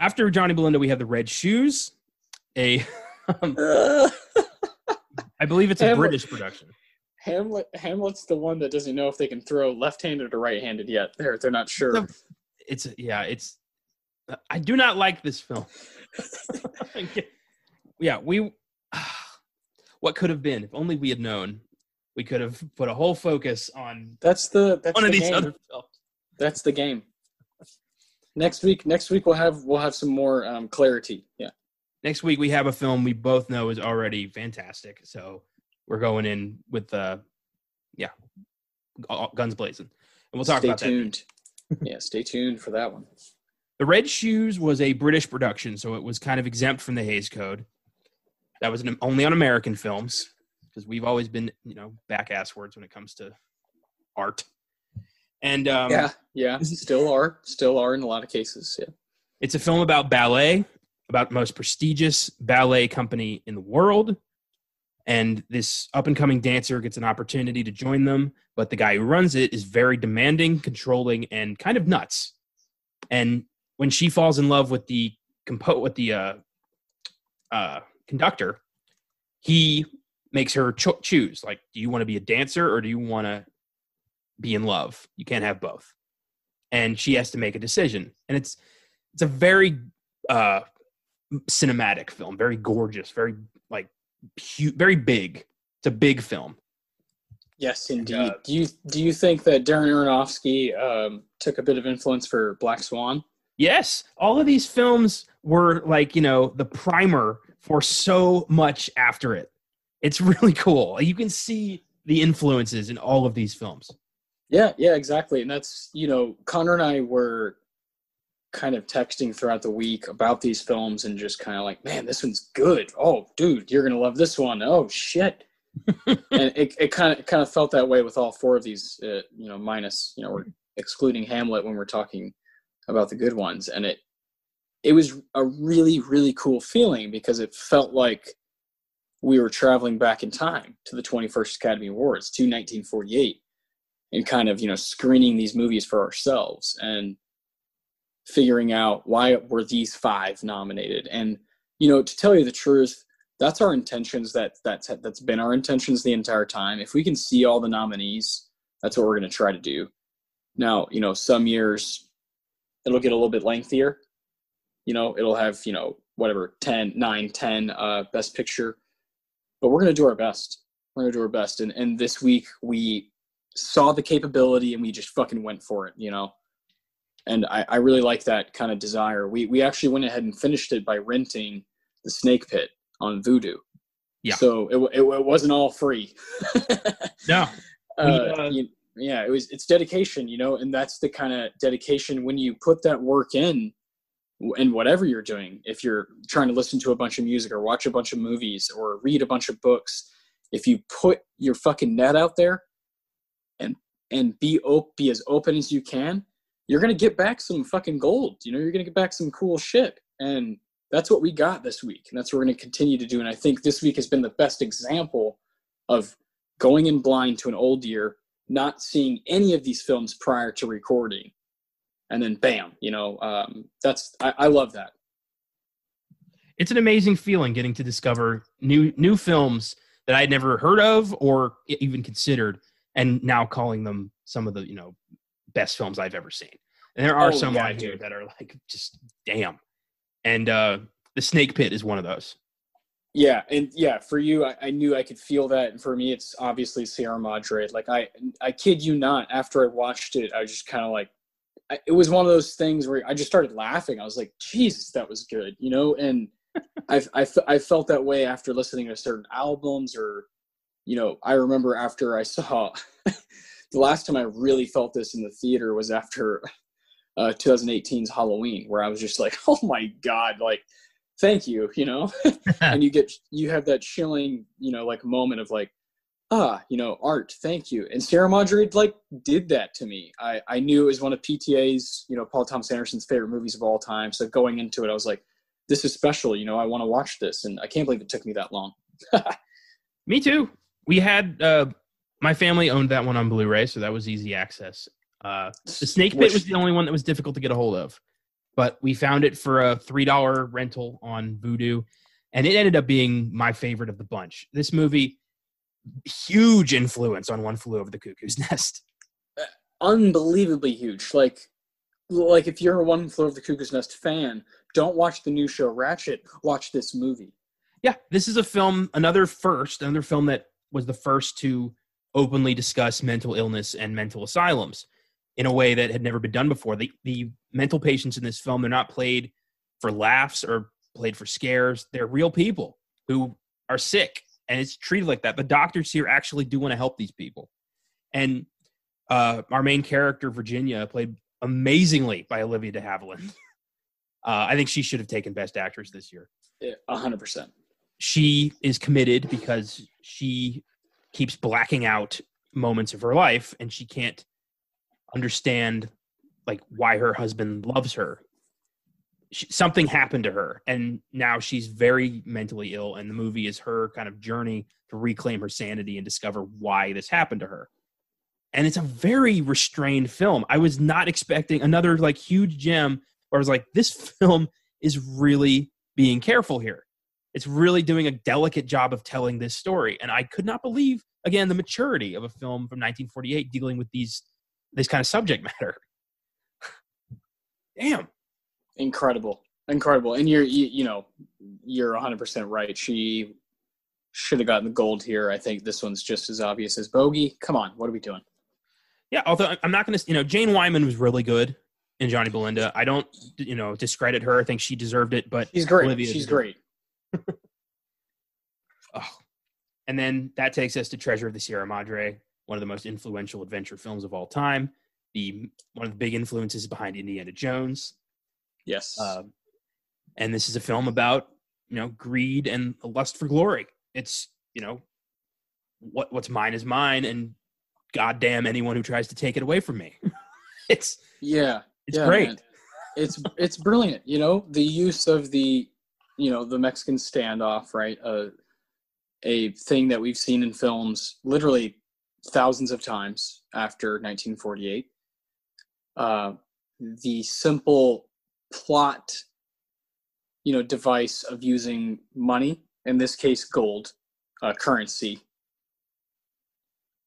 after Johnny Belinda, we have the Red Shoes. A, um, I believe it's a Hamlet, British production. Hamlet Hamlet's the one that doesn't know if they can throw left-handed or right-handed yet. They're they're not sure. It's yeah. It's I do not like this film. yeah, we what could have been if only we had known. We could have put a whole focus on that's the that's one the of these game. other films. That's the game. Next week, next week we'll have we'll have some more um, clarity. Yeah. Next week we have a film we both know is already fantastic, so we're going in with the, uh, yeah, guns blazing. And we'll talk stay about tuned. yeah, stay tuned for that one. The Red Shoes was a British production, so it was kind of exempt from the Hays Code. That was an, only on American films because we've always been, you know, back ass words when it comes to art. And um, yeah, yeah, still are, still are in a lot of cases. Yeah, it's a film about ballet, about the most prestigious ballet company in the world. And this up and coming dancer gets an opportunity to join them, but the guy who runs it is very demanding, controlling, and kind of nuts. And when she falls in love with the compo- with the uh, uh, conductor, he makes her cho- choose. Like, do you want to be a dancer or do you want to be in love? You can't have both. And she has to make a decision. And it's it's a very uh, cinematic film, very gorgeous, very like hu- very big. It's a big film. Yes, indeed. And, uh, do you do you think that Darren Aronofsky um, took a bit of influence for Black Swan? Yes, all of these films were like you know the primer for so much after it. It's really cool. You can see the influences in all of these films. Yeah, yeah, exactly. And that's, you know, Connor and I were kind of texting throughout the week about these films and just kind of like, man, this one's good. Oh, dude, you're gonna love this one. Oh shit. and it, it kind of kind of felt that way with all four of these, uh, you know, minus, you know, we're excluding Hamlet when we're talking about the good ones, and it it was a really really cool feeling because it felt like we were traveling back in time to the 21st Academy Awards to 1948 and kind of you know screening these movies for ourselves and figuring out why were these five nominated. And you know to tell you the truth that's our intentions that that's that's been our intentions the entire time. If we can see all the nominees that's what we're going to try to do. Now you know some years it'll get a little bit lengthier. You know it'll have you know whatever 10 9 10 uh best picture. But we're going to do our best. We're going to do our best. And and this week we saw the capability and we just fucking went for it you know and I, I really like that kind of desire. We we actually went ahead and finished it by renting the Snake Pit on Vudu. Yeah. So it it, it wasn't all free. no. Uh, uh, you, yeah, it was. It's dedication, you know, and that's the kind of dedication when you put that work in, in whatever you're doing. If you're trying to listen to a bunch of music or watch a bunch of movies or read a bunch of books, if you put your fucking net out there, and and be op- be as open as you can, you're gonna get back some fucking gold. You know, you're gonna get back some cool shit. And that's what we got this week. And that's what we're gonna continue to do. And I think this week has been the best example of going in blind to an old year, not seeing any of these films prior to recording. And then bam, you know, um, that's I, I love that. It's an amazing feeling getting to discover new new films that I'd never heard of or even considered, and now calling them some of the you know best films I've ever seen. And there are oh, some yeah, here that are like just damn. And uh The Snake Pit is one of those. Yeah, and yeah, for you, I, I, knew I could feel that, and for me, it's obviously Sierra Madre. Like I, I kid you not. After I watched it, I was just kind of like, I, it was one of those things where I just started laughing. I was like, Jesus, that was good, you know. And I, I, I felt that way after listening to certain albums, or, you know, I remember after I saw the last time I really felt this in the theater was after uh, 2018's Halloween, where I was just like, oh my god, like thank you, you know, and you get you have that chilling, you know, like moment of like, ah, you know, art, thank you. And Sierra Madre like did that to me. I I knew it was one of PTA's, you know, Paul Thomas Anderson's favorite movies of all time. So going into it, I was like, this is special, you know, I want to watch this, and I can't believe it took me that long. me too. We had uh, my family owned that one on Blu-ray, so that was easy access. Uh, the Snake Pit was the only one that was difficult to get a hold of, but we found it for a three dollar rental on Vudu, and it ended up being my favorite of the bunch. This movie, huge influence on One Flew Over the Cuckoo's Nest. Uh, unbelievably huge. Like, like if you're a One Flew Over the Cuckoo's Nest fan, don't watch the new show Ratched. Watch this movie. Yeah, this is a film, another first, another film that was the first to openly discuss mental illness and mental asylums in a way that had never been done before. The the mental patients in this film they're not played for laughs or played for scares. They're real people who are sick and it's treated like that. The doctors here actually do want to help these people. And Uh, our main character, Virginia, played amazingly by Olivia de Havilland. Uh, I think she should have taken Best Actress this year. Hundred percent. She is committed because she keeps blacking out moments of her life, and she can't understand like why her husband loves her. She, something happened to her, and now she's very mentally ill. And the movie is her kind of journey to reclaim her sanity and discover why this happened to her. And it's a very restrained film. I was not expecting another like huge gem where I was like, this film is really being careful here. It's really doing a delicate job of telling this story. And I could not believe, again, the maturity of a film from 1948 dealing with these this kind of subject matter. Damn. Incredible. Incredible. And you're you, you know, you're 100% right. She should have gotten the gold here. I think this one's just as obvious as Bogey. Come on, what are we doing? Yeah, although I'm not going to, you know, Jane Wyman was really good in Johnny Belinda. I don't, you know, discredit her. I think she deserved it, but She's great. Olivia She's great. Oh. And then that takes us to Treasure of the Sierra Madre, one of the most influential adventure films of all time. The one of the big influences behind Indiana Jones. Yes. Um, and this is a film about you know greed and a lust for glory. It's you know what what's mine is mine, and goddamn anyone who tries to take it away from me. it's yeah. it's yeah, great. man. It's it's brilliant. You know, the use of the you know, the Mexican standoff, right? Uh a thing that we've seen in films literally thousands of times after 1948. Uh, the simple plot, you know, device of using money, in this case, gold, uh, currency.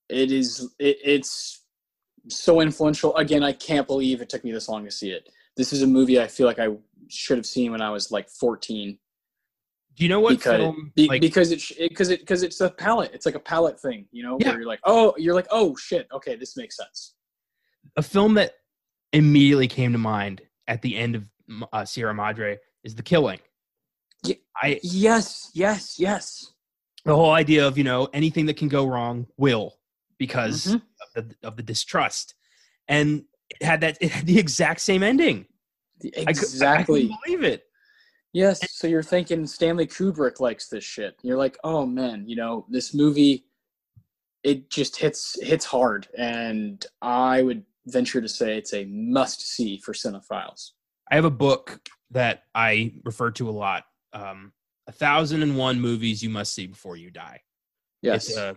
It is. It, it's so influential. Again, I can't believe it took me this long to see it. This is a movie I feel like I should have seen when I was like 14 Do you know what because film? be, like, because it because it because it's a palette. It's like a palette thing, you know, Yeah. where you're like, oh, you're like, oh shit, okay, this makes sense. a film that immediately came to mind at the end of uh, Sierra Madre is The Killing. I Yes, yes, yes. the whole idea of you know anything that can go wrong will because Mhm. of, the, of the distrust, and it had that it had the exact same ending. Cou- I- I Exactly. couldn't believe it. Yes. So you're thinking Stanley Kubrick likes this shit. You're like, oh man, you know, this movie, it just hits hits hard, and I would venture to say it's a must see for cinephiles. I have a book that I refer to a lot. Um, a thousand and one movies you must see before you die. Yes. It's, uh,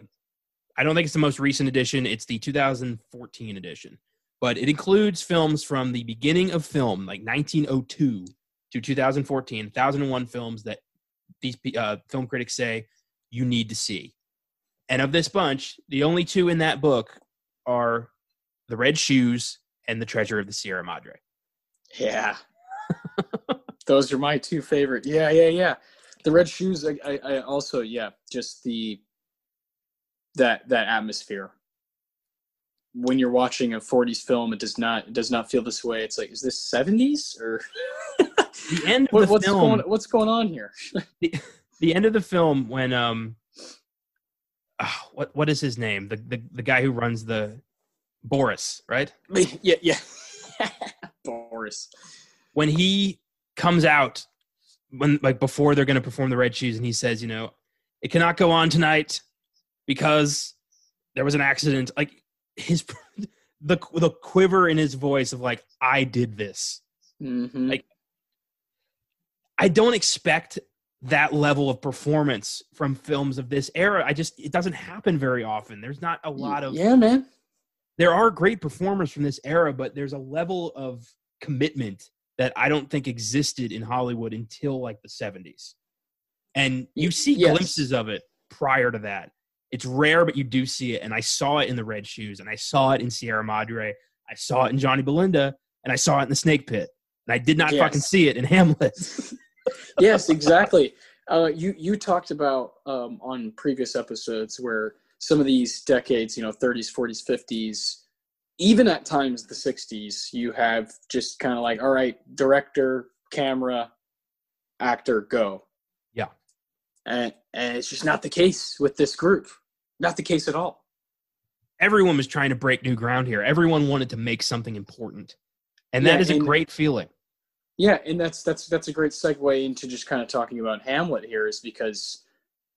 I don't think it's the most recent edition. It's the 2014 edition, but it includes films from the beginning of film, like 1902 to 2014, 1001 films that these uh, film critics say you need to see. And of this bunch, the only two in that book are The Red Shoes and The Treasure of the Sierra Madre. Yeah. Those are my two favorite. Yeah, yeah, yeah. The red shoes. I, I, I also, yeah, just the that that atmosphere. When you're watching a 40s film, it does not it does not feel this way. It's like, is this 70s or The end of the what's film, going what's going on here? the, the end of the film when um ah, what what is his name the, the the guy who runs the boris right yeah, yeah. Boris. when he comes out when like before they're going to perform the red shoes and he says you know it cannot go on tonight because there was an accident like his the the quiver in his voice of like i did this hmm Like, I don't expect that level of performance from films of this era. I just it doesn't happen very often. There's not a lot of yeah, man. there are great performers from this era, but there's a level of commitment that I don't think existed in Hollywood until like the 70s. And you see Yes. glimpses of it prior to that. It's rare, but you do see it. And I saw it in the Red Shoes, and I saw it in Sierra Madre, I saw it in Johnny Belinda, and I saw it in the Snake Pit. And I did not Yes. fucking see it in Hamlet. yes, exactly. Uh, you you talked about um, on previous episodes where some of these decades, you know, 30s, 40s, 50s, even at times the 60s, you have just kind of like, all right, director, camera, actor, go. Yeah. And and it's just not the case with this group. Not the case at all. everyone was trying to break new ground here. Everyone wanted to make something important, and that Yeah, is a and- great feeling. Yeah, and that's that's that's a great segue into just kind of talking about Hamlet here, is because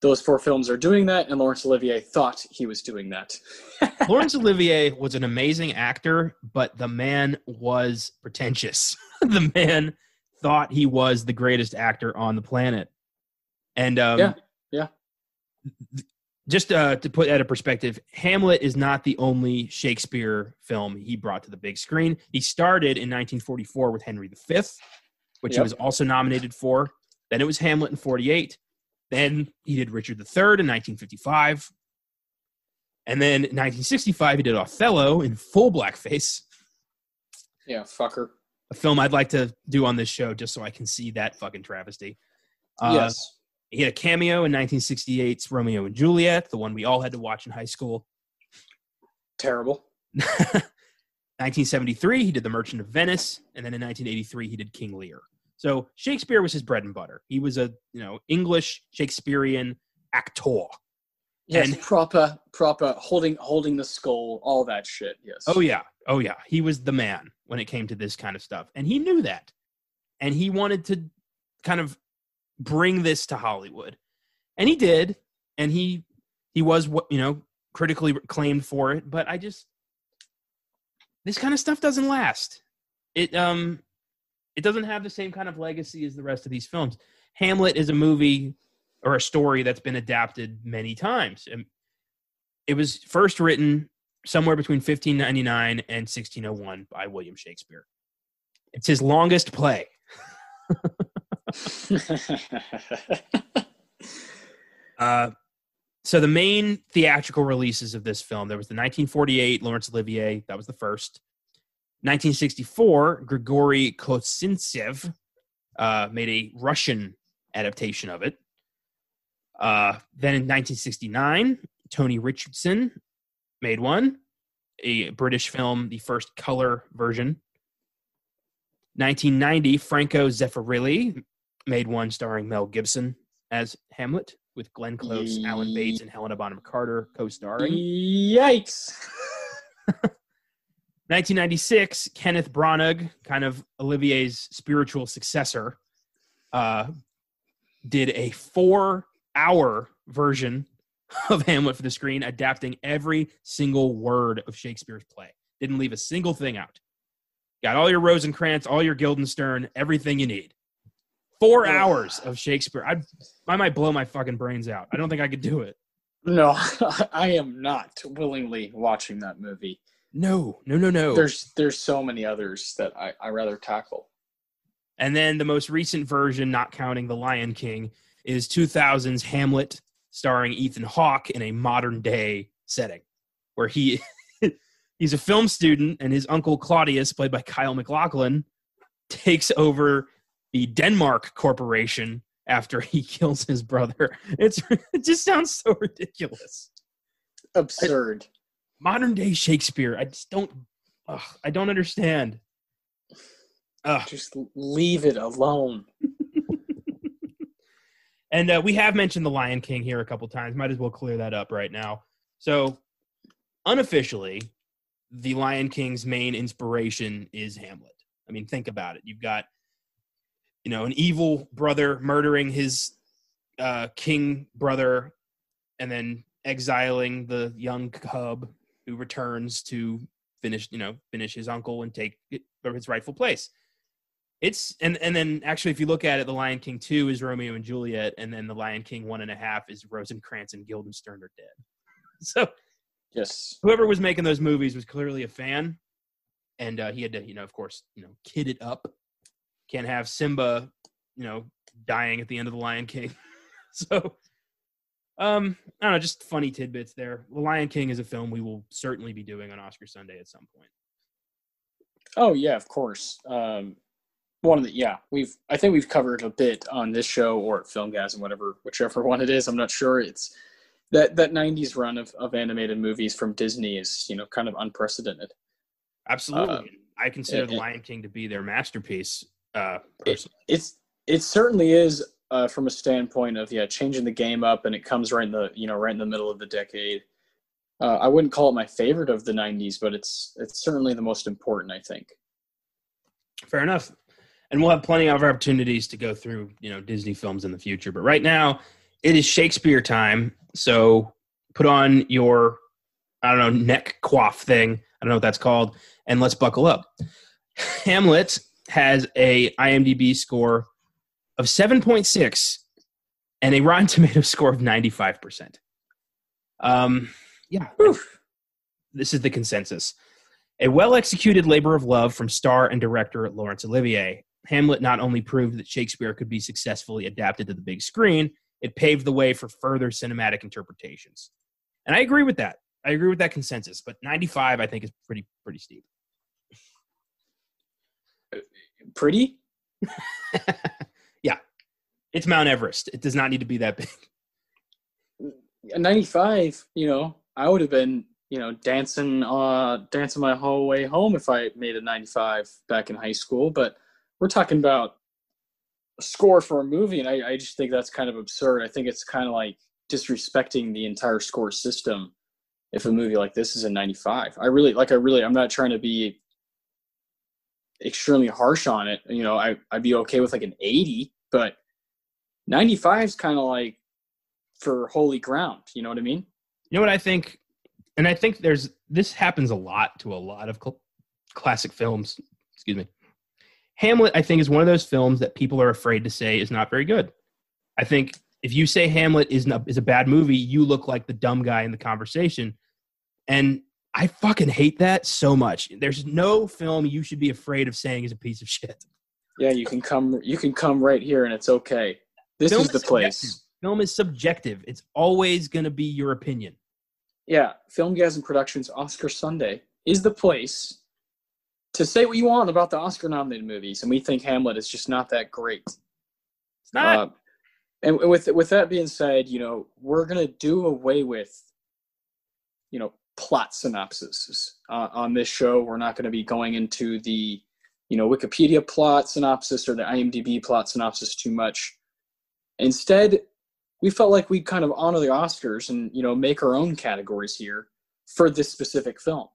those four films are doing that, and Laurence Olivier thought he was doing that. Laurence Olivier was an amazing actor, but the man was pretentious. the man thought he was the greatest actor on the planet. And um, Yeah, yeah. Just uh, to put that in perspective, Hamlet is not the only Shakespeare film he brought to the big screen. He started in 1944 with Henry V, which he was also nominated for. Then it was Hamlet in 48. Then he did Richard III in 1955. And then in 1965, he did Othello in full blackface, yeah, fucker. a film I'd like to do on this show just so I can see that fucking travesty. Uh, yes. He had a cameo in 1968's Romeo and Juliet, the one we all had to watch in high school. Terrible. 1973, he did The Merchant of Venice, and then in 1983, he did King Lear. So Shakespeare was his bread and butter. He was a you know English Shakespearean actor. Yes, And- proper, proper, holding holding the skull, all that shit. Yes. Oh yeah, oh yeah, he was the man when it came to this kind of stuff, and he knew that, and he wanted to kind of bring this to Hollywood, and he did, and he he was you know critically acclaimed for it. But I just this kind of stuff doesn't last. It um it doesn't have the same kind of legacy as the rest of these films. Hamlet is a movie or a story that's been adapted many times. And it was first written somewhere between 1599 and 1601 by William Shakespeare. It's his longest play. Uh, so the main theatrical releases of this film, there was the 1948 Laurence Olivier, that was the first. 1964, Grigori Kozintsev uh, made a Russian adaptation of it. Uh, then in 1969, Tony Richardson made one, a British film, the first color version. 1990, Franco Zeffirelli made one starring Mel Gibson as Hamlet, with Glenn Close, Alan Bates, and Helena Bonham Carter co-starring. Yikes. 1996, Kenneth Branagh, kind of Olivier's spiritual successor, uh, did a four-hour version of Hamlet for the screen, adapting every single word of Shakespeare's play. Didn't leave a single thing out. Got all your Rosencrantz, all your Guildenstern, everything you need. Four hours of Shakespeare. I I might blow my fucking brains out. I don't think I could do it. No, I am not willingly watching that movie. No, no, no, no. There's there's so many others that I I rather tackle. And then the most recent version, not counting The Lion King, is 2000's Hamlet, starring Ethan Hawke in a modern day setting, where he he's a film student and his uncle Claudius, played by Kyle MacLachlan, takes over the Denmark Corporation after he kills his brother. It's it just sounds so ridiculous. Absurd. Modern day Shakespeare, I just don't, ugh, I don't understand. Ugh. Just leave it alone. And uh, we have mentioned the Lion King here a couple times. Might as well clear that up right now. So, unofficially, the Lion King's main inspiration is Hamlet. I mean, think about it. You've got, you know, an evil brother murdering his uh, king brother, and then exiling the young cub who returns to finish, you know, finish his uncle and take his rightful place it's and and then actually if you look at it the lion king 2 is romeo and juliet and then the lion king one and a half is rosencrantz and guildenstern are dead so Yes. whoever was making those movies was clearly a fan and uh, he had to you know of course you know kid it up can't have simba you know dying at the end of the lion king so um i don't know just funny tidbits there the lion king is a film we will certainly be doing on oscar sunday at some point Oh yeah, of course. Um, one of the yeah, we've I think we've covered a bit on this show or at Filmgazm, whatever whichever one it is. I'm not sure. It's that that '90s run of, of animated movies from Disney is you know kind of unprecedented. absolutely Um, i consider it- the lion king to be their masterpiece uh It, it's it certainly is uh, from a standpoint of yeah changing the game up, and it comes right in the you know right in the middle of the decade. Uh, I wouldn't call it my favorite of the '90s, but it's it's certainly the most important. I think. Fair enough. And we'll have plenty of opportunities to go through, you know, Disney films in the future. But right now, it is Shakespeare time. So put on your, I don't know, neck coif thing. I don't know what that's called, and let's buckle up. Hamlet has a IMDb score of 7.6 and a Rotten Tomato score of 95%. Um, yeah, Oof. this is the consensus. A well executed labor of love from star and director Laurence Olivier. Hamlet not only proved that Shakespeare could be successfully adapted to the big screen, it paved the way for further cinematic interpretations. And I agree with that. I agree with that consensus, but 95 I think is pretty pretty steep. Pretty. yeah. It's Mount Everest. It does not need to be that big. At 95, you know, I would have been, you know, dancing, uh, dancing my whole way home if I made a 95 back in high school. But we're talking about a score for a movie, and I, I just think that's kind of absurd. I think it's kind of like disrespecting the entire score system if a movie like this is a 95. I really, like, I really, I'm not trying to be extremely harsh on it. You know, I, I'd be okay with like an 80, but 95 is kind of like for holy ground. You know what I mean? You know what I think? And I think there's this happens a lot to a lot of cl- classic films. Excuse me. Hamlet, I think, is one of those films that people are afraid to say is not very good. I think if you say Hamlet is not, is a bad movie, you look like the dumb guy in the conversation. And I fucking hate that so much. There's no film you should be afraid of saying is a piece of shit. Yeah, you can come. You can come right here, and it's okay. This Film is the place. Film is subjective. It's always going to be your opinion. Yeah, Filmgazm Productions Oscar Sunday is the place to say what you want about the Oscar-nominated movies, and we think Hamlet is just not that great. It's not. Uh, and with with that being said, you know we're gonna do away with, you know, plot synopsis uh, on this show. We're not going to be going into the, you know, Wikipedia plot synopsis or the IMDb plot synopsis too much. Instead, we felt like we'd kind of honor the Oscars and you know make our own categories here for this specific film.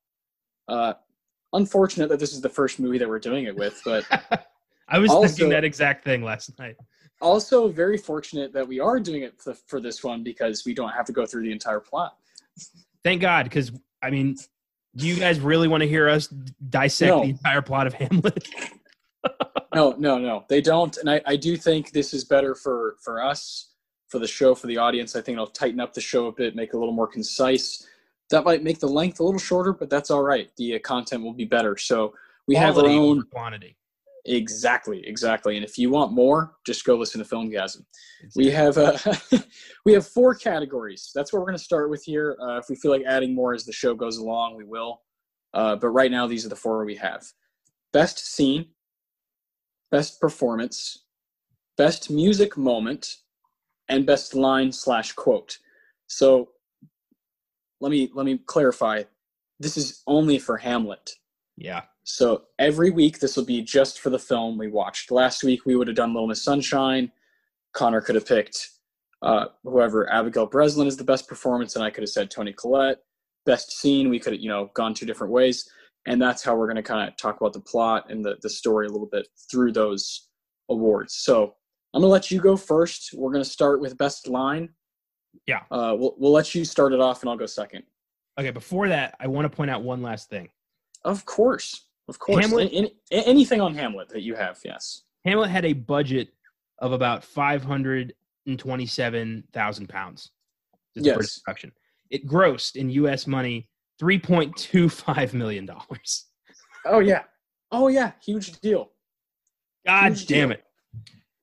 Uh, unfortunate that this is the first movie that we're doing it with, but I was also- thinking that exact thing last night. also very fortunate that we are doing it for, for this one because we don't have to go through the entire plot. Thank God, because I mean, do you guys really want to hear us dissect No. the entire plot of Hamlet? No, no, no, they don't. And I, I do think this is better for for us, for the show, for the audience. I think it'll tighten up the show a bit, make it a little more concise. That might make the length a little shorter, but that's all right. The uh, content will be better. So we have our own quantity. Exactly, exactly. And if you want more, just go listen to Filmgazm. We have uh, we have four categories. That's what we're going to start with here. Uh, if we feel like adding more as the show goes along, we will. Uh, but right now, these are the four we have: best scene, best performance, best music moment, and best line slash quote. So let me let me clarify. This is only for Hamlet. yeah. So every week, this will be just for the film we watched. Last week, we would have done Little Miss Sunshine. Connor could have picked uh, whoever Abigail Breslin is the best performance, and I could have said Toni Collette. Best scene, we could have you know gone two different ways, and that's how we're going to kind of talk about the plot and the the story a little bit through those awards. So I'm gonna let you go first. We're gonna start with best line. Yeah. Uh, we'll we'll let you start it off, and I'll go second. Okay. Before that, I want to point out one last thing. Of course, of course. Hamlet- Any- any- anything on Hamlet that you have, yes. Hamlet had a budget of about five hundred and twenty-seven thousand pounds. Yes. Production. It grossed in U.S. money three point two five million dollars. Oh yeah. Oh yeah. Huge deal. God Huge damn deal. it!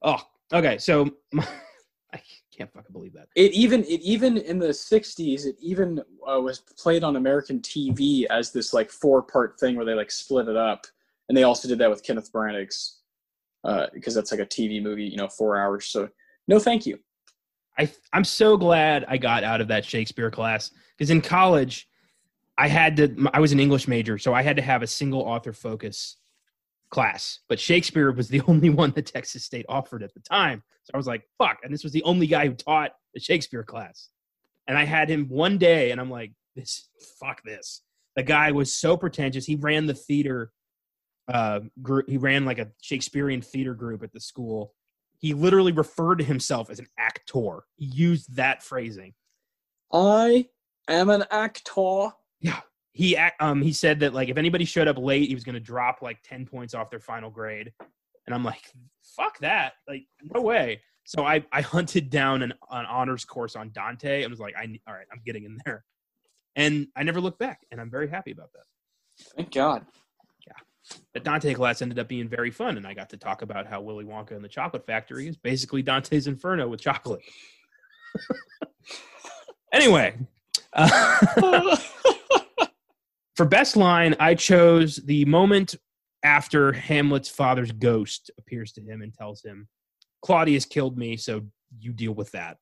Oh, okay. So I can't fucking believe that. It even it even in the '60s, it even uh, was played on American TV as this like four part thing where they like split it up, and they also did that with Kenneth Branagh's uh, because that's like a TV movie, you know, four hours. So no, thank you. I I'm so glad I got out of that Shakespeare class because in college I had to I was an English major so I had to have a single author focus class but Shakespeare was the only one that Texas State offered at the time so I was like fuck and this was the only guy who taught the Shakespeare class and I had him one day and I'm like this fuck this. The guy was so pretentious. He ran the theater uh group. He ran like a Shakespearean theater group at the school. He literally referred to himself as an actor. He used that phrasing. I am an actor. Yeah. He um he said that like if anybody showed up late, he was going to drop like 10 points off their final grade. And I'm like, fuck that. Like no way. So I I hunted down an, an honors course on Dante and was like, I all right, I'm getting in there. And I never looked back, and I'm very happy about that. Thank God. Yeah, the Dante class ended up being very fun, and I got to talk about how Willy Wonka and the Chocolate Factory is basically Dante's Inferno with chocolate. anyway, uh, for best line, I chose the moment after Hamlet's father's ghost appears to him and tells him, "Claudius killed me, so you deal with that."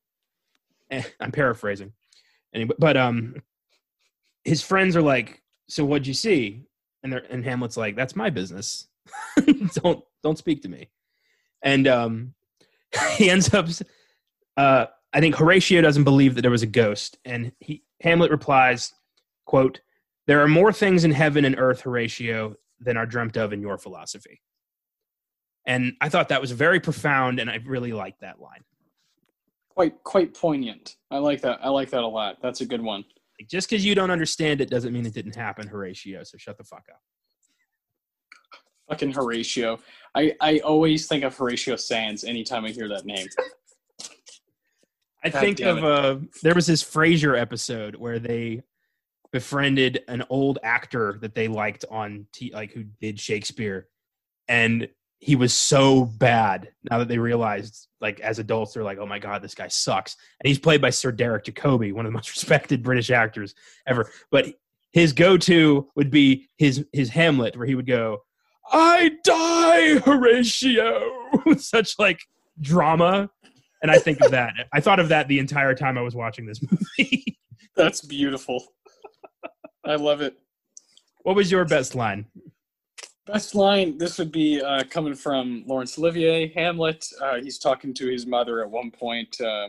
Eh, I'm paraphrasing, anyway, but um, his friends are like, "So what'd you see?" And they're, and Hamlet's like, "That's my business. don't don't speak to me." And um, he ends up. Uh, I think Horatio doesn't believe that there was a ghost, and he Hamlet replies, "Quote: There are more things in heaven and earth, Horatio, than are dreamt of in your philosophy." And I thought that was very profound, and I really liked that line. Quite quite poignant. I like that. I like that a lot. That's a good one. Like, just because you don't understand it doesn't mean it didn't happen, Horatio. So shut the fuck up. Fucking Horatio. I, I always think of Horatio Sanz anytime I hear that name. I God think of uh, there was this Frasier episode where they befriended an old actor that they liked on T, like who did Shakespeare, and he was so bad. Now that they realized, like as adults, they're like, "Oh my god, this guy sucks." And he's played by Sir Derek Jacobi, one of the most respected British actors ever. But his go-to would be his his Hamlet, where he would go, "I die, Horatio," with such like drama. And I think of that. I thought of that the entire time I was watching this movie. That's beautiful. I love it. what was your best line? Best line. This would be uh, coming from Laurence Olivier, Hamlet. Uh, he's talking to his mother at one point uh,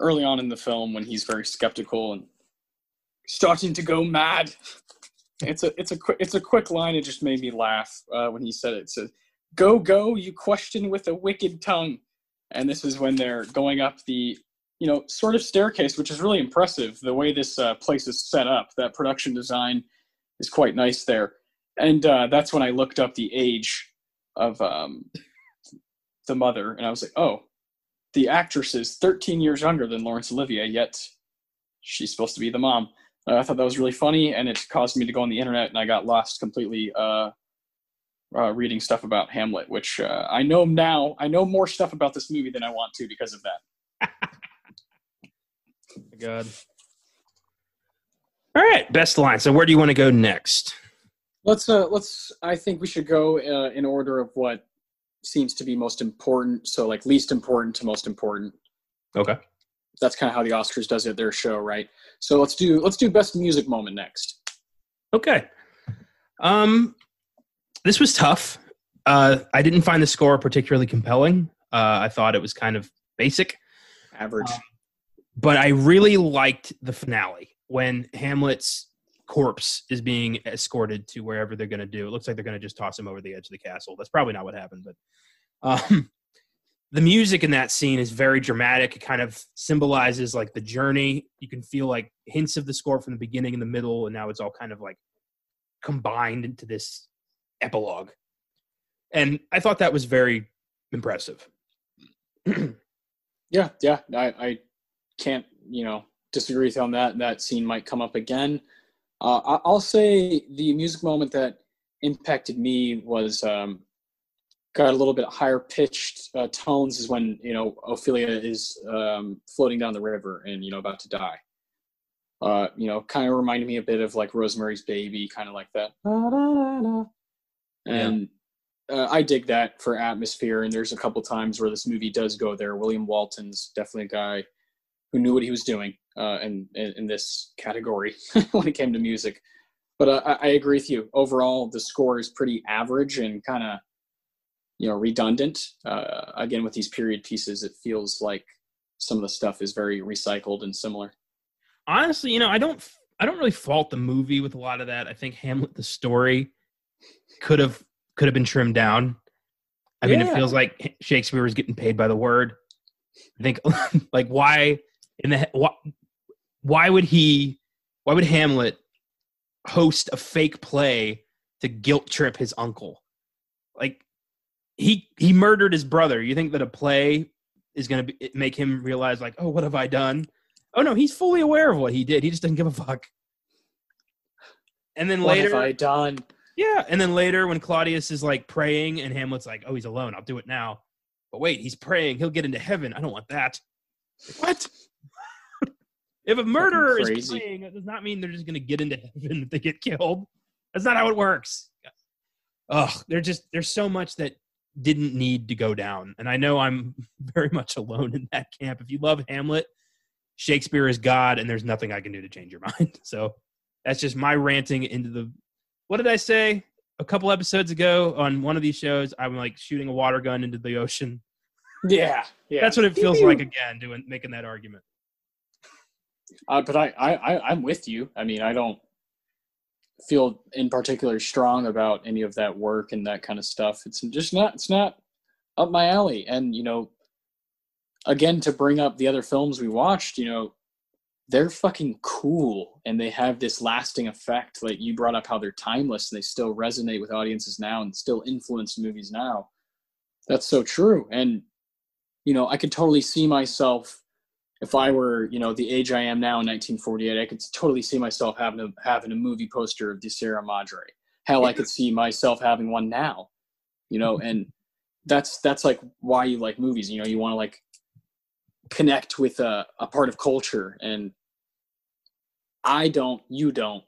early on in the film when he's very skeptical and starting to go mad. It's a it's a quick it's a quick line. It just made me laugh uh, when he said it. It says, "Go go, you question with a wicked tongue." And this is when they're going up the you know sort of staircase, which is really impressive. The way this uh, place is set up, that production design is quite nice there and uh, that's when I looked up the age of um, the mother, and I was like, oh, the actress is 13 years younger than Laurence Olivier, yet she's supposed to be the mom. Uh, I thought that was really funny, and it caused me to go on the internet, and I got lost completely uh, uh, reading stuff about Hamlet, which uh, I know now. I know more stuff about this movie than I want to because of that. My God. All right, best line. So where do you want to go next? Let's uh, let's. I think we should go uh, in order of what seems to be most important. So like least important to most important. Okay. That's kind of how the Oscars does it. Their show, right? So let's do let's do best music moment next. Okay. Um, this was tough. Uh, I didn't find the score particularly compelling. Uh, I thought it was kind of basic, Average. Um, but I really liked the finale when Hamlet's corpse is being escorted to wherever they're going to do. It looks like they're going to just toss him over the edge of the castle. That's probably not what happened, but um, the music in that scene is very dramatic. It kind of symbolizes like the journey. You can feel like hints of the score from the beginning and the middle, and now it's all kind of like combined into this epilogue. And I thought that was very impressive. Yeah, yeah. I, I can't, you know, disagree with you on that. That scene might come up again. Uh, I'll say the music moment that impacted me was um, got a little bit higher pitched uh, tones is when you know Ophelia is um, floating down the river and you know about to die. Uh, you know, kind of reminded me a bit of like Rosemary's Baby, kind of like that. And uh, I dig that for atmosphere. And there's a couple times where this movie does go there. William Walton's definitely a guy who knew what he was doing uh, in, in in this category when it came to music. But uh, I, I agree with you. Overall, the score is pretty average and kind of you know redundant. Uh, again, with these period pieces, it feels like some of the stuff is very recycled and similar. honestly, you know, I don't, I don't really fault the movie with a lot of that. I think Hamlet, the story, could have could have been trimmed down. I mean, it feels like Shakespeare was getting paid by the word. I think, like, why in the why, why would he? Why would Hamlet host a fake play to guilt trip his uncle? Like, he he murdered his brother. You think that a play is going to make him realize, like, oh, what have I done? Oh no, he's fully aware of what he did. He just doesn't give a fuck. And then What later, have I done? yeah, and then later when Claudius is like praying and Hamlet's like, "Oh, he's alone. I'll do it now." But wait, he's praying. He'll get into heaven. I don't want that. What? If a murderer is playing, that does not mean they're just going to get into heaven if they get killed. That's not how it works. Ugh, there's just there's so much that didn't need to go down, and I know I'm very much alone in that camp. If you love Hamlet, Shakespeare is God, and there's nothing I can do to change your mind. So that's just my ranting into the. What did I say a couple episodes ago on one of these shows? I'm like shooting a water gun into the ocean. Yeah, yeah. That's what it feels like again, doing making that argument. Uh, but I, I, I'm with you. I mean, I don't feel in particular strong about any of that work and that kind of stuff. It's just not, it's not up my alley. And you know, again, to bring up the other films we watched, you know, they're fucking cool and they have this lasting effect. Like you brought up how they're timeless and they still resonate with audiences now and still influence movies now. That's so true. And you know, I could totally see myself if I were, you know, the age I am now in 1948, I could totally see myself having a having a movie poster of De Sierra Madre. Hell, I could see myself having one now, you know, and that's that's like why you like movies. You know, you want to like connect with a, a part of culture, and I don't, you don't,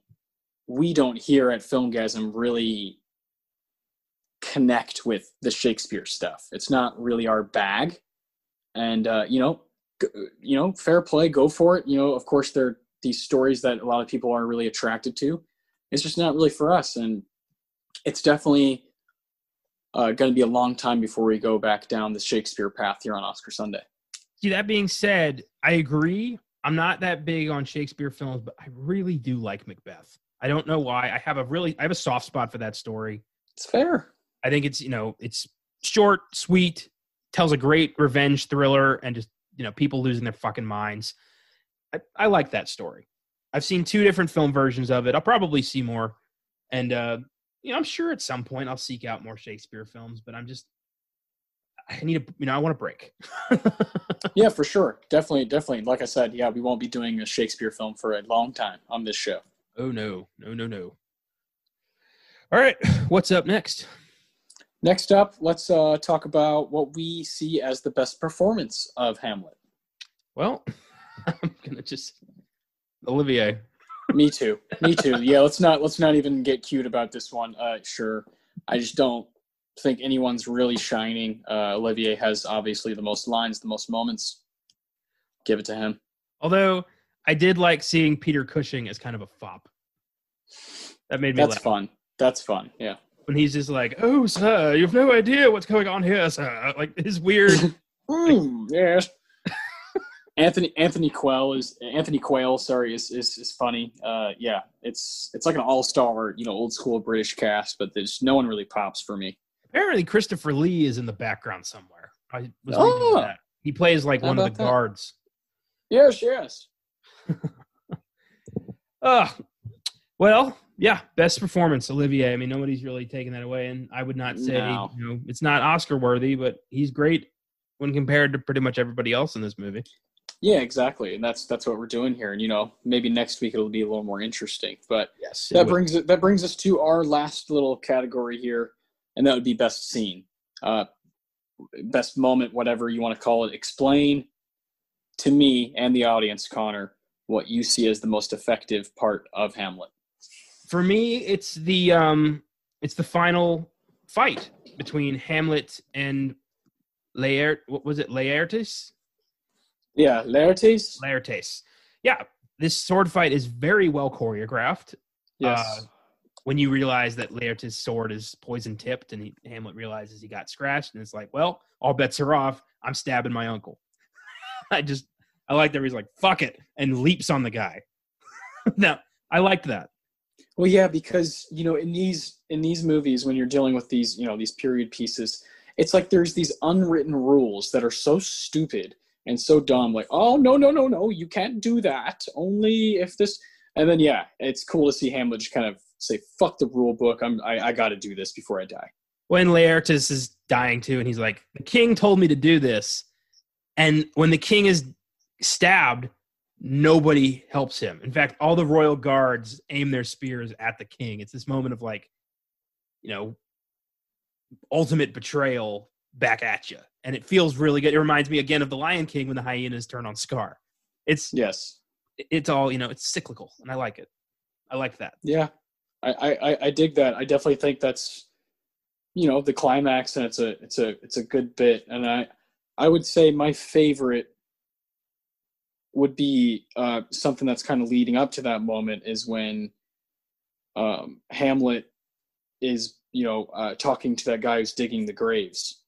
we don't here at Filmgazm really connect with the Shakespeare stuff. It's not really our bag, and uh, you know, you know, fair play, go for it. You know, of course, there are these stories that a lot of people are really attracted to. It's just not really for us, and it's definitely uh, going to be a long time before we go back down the Shakespeare path here on Oscar Sunday. See, that being said, I agree. I'm not that big on Shakespeare films, but I really do like Macbeth. I don't know why. I have a really I have a soft spot for that story. It's fair. I think it's, you know, it's short, sweet, tells a great revenge thriller and just, you know, people losing their fucking minds. I, I like that story. I've seen two different film versions of it. I'll probably see more. And uh, you know, I'm sure at some point I'll seek out more Shakespeare films, but I'm just I need a you know, I want a break. Yeah, for sure. Definitely, definitely. Like I said, yeah, we won't be doing a Shakespeare film for a long time on this show. Oh no, no, no, no. All right, what's up next? Next up, let's uh, talk about what we see as the best performance of Hamlet. Well, I'm gonna just Olivier. Me too. Me too. Yeah, let's not let's not even get cute about this one. Uh, sure. I just don't think anyone's really shining. Uh, Olivier has obviously the most lines, the most moments. Give it to him. Although I did like seeing Peter Cushing as kind of a fop. That made me That's laugh. fun. That's fun. Yeah. When he's just like, "Oh, sir, you have no idea what's going on here, sir." Like his weird. Mm, yes. Anthony Anthony Quayle is Anthony Quayle. Sorry, is is, is funny. Uh, yeah, it's it's like an all star, you know, old school British cast, but there's no one really pops for me. apparently, Christopher Lee is in the background somewhere. I was Oh. that. He plays like one of the that? guards. Yes, yes. Uh, well, yeah, best performance, Olivier. I mean, nobody's really taken that away, and I would not say No. you know it's not Oscar worthy, but he's great when compared to pretty much everybody else in this movie. Yeah, exactly, and that's that's what we're doing here. And you know, maybe next week it'll be a little more interesting. But Yes, that brings it that brings us to our last little category here, and that would be best scene, uh, best moment, whatever you want to call it. Explain to me and the audience, Connor, what you see as the most effective part of Hamlet. For me. It's the um, it's the final fight between Hamlet and Laert. What was it, Laertes? Yeah, Laertes. Laertes. Yeah, this sword fight is very well choreographed. Yes. Uh, when you realize that Laertes' sword is poison tipped, and he, Hamlet realizes he got scratched, and it's like, well, all bets are off. I'm stabbing my uncle. I just, I like that he's like, fuck it, and leaps on the guy. now, I liked that. Well, yeah, because you know, in these in these movies, when you're dealing with these, you know, these period pieces, it's like there's these unwritten rules that are so stupid and so dumb. Like, oh no, no, no, no, you can't do that. Only if this. And then yeah, it's cool to see Hamlet just kind of say, "Fuck the rule book. I'm I, I got to do this before I die." When Laertes is dying too, and he's like, "The king told me to do this," and when the king is stabbed, nobody helps him. In fact, all the royal guards aim their spears at the king. It's this moment of like, you know, ultimate betrayal back at you. And it feels really good. It reminds me again of the Lion King when the hyenas turn on Scar. It's yes, it's all you know. It's cyclical, and I like it. I like that. Yeah, I I, I dig that. I definitely think that's you know the climax, and it's a it's a it's a good bit. And I I would say my favorite would be uh, something that's kind of leading up to that moment is when um, Hamlet is, you know, uh, talking to that guy who's digging the graves.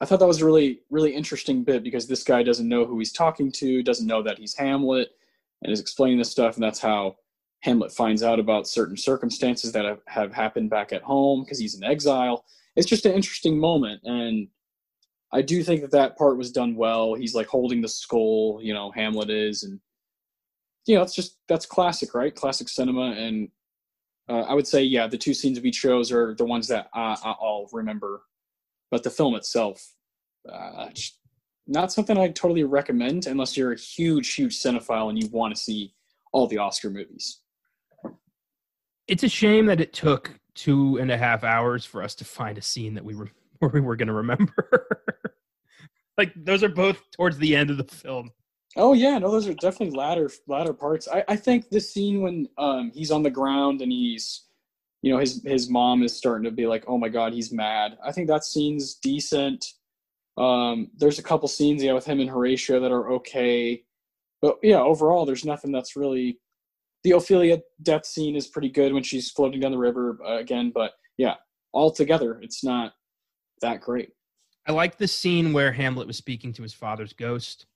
I thought that was a really, really interesting bit because this guy doesn't know who he's talking to, doesn't know that he's Hamlet, and is explaining this stuff, and that's how Hamlet finds out about certain circumstances that have, have happened back at home because he's in exile. It's just an interesting moment, and I do think that that part was done well. He's like holding the skull, you know, Hamlet is, and you know, it's just that's classic, right? Classic cinema, and uh, I would say, yeah, the two scenes we chose are the ones that I, I'll remember, but the film itself, uh, not something I'd totally recommend unless you're a huge, huge cinephile and you want to see all the Oscar movies. It's a shame that it took two and a half hours for us to find a scene that we were we were going to remember. like those are both towards the end of the film. Oh yeah, no, those are definitely latter latter parts. I, I think the scene when um he's on the ground and he's you know his his mom is starting to be like, oh my god, he's mad. I think that scene's decent. Um, there's a couple scenes yeah with him and Horatio that are okay, but yeah, overall there's nothing that's really. The Ophelia death scene is pretty good when she's floating down the river uh, again, but yeah, altogether it's not that great. I like the scene where Hamlet was speaking to his father's ghost.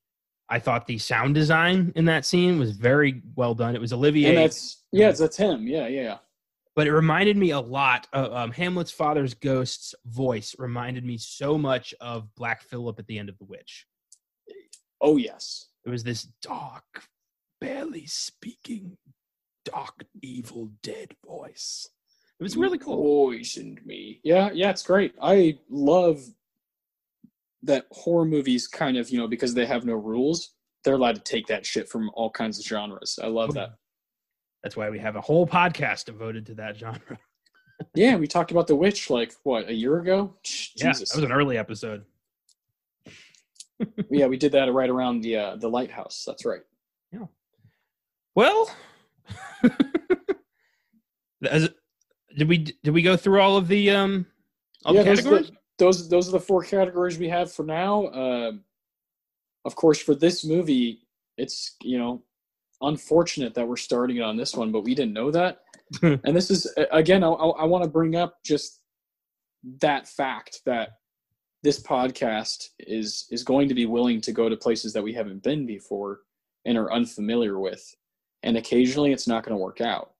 I thought the sound design in that scene was very well done. It was Olivier. And that's yeah, that's him. Yeah, yeah, yeah. But it reminded me a lot of um, Hamlet's father's ghost's voice. Reminded me so much of Black Phillip at the end of The Witch. Oh yes, it was this dark, barely speaking, dark, evil, dead voice. It was really cool. Poisoned me. Yeah, yeah, it's great. I love that horror movies kind of, you know, because they have no rules, they're allowed to take that shit from all kinds of genres. I love that. That's why we have a whole podcast devoted to that genre. yeah, we talked about The Witch like what, a year ago? Jesus. Yeah, that was an early episode. yeah, we did that right around the uh, the lighthouse. That's right. Yeah. Well, as did we did we go through all of the um all yeah, the categories? Those, the, those those are the four categories we have for now. Uh, of course, for this movie, it's you know unfortunate that we're starting on this one, but we didn't know that. and this is again, I, I want to bring up just that fact that this podcast is is going to be willing to go to places that we haven't been before and are unfamiliar with, and occasionally it's not going to work out.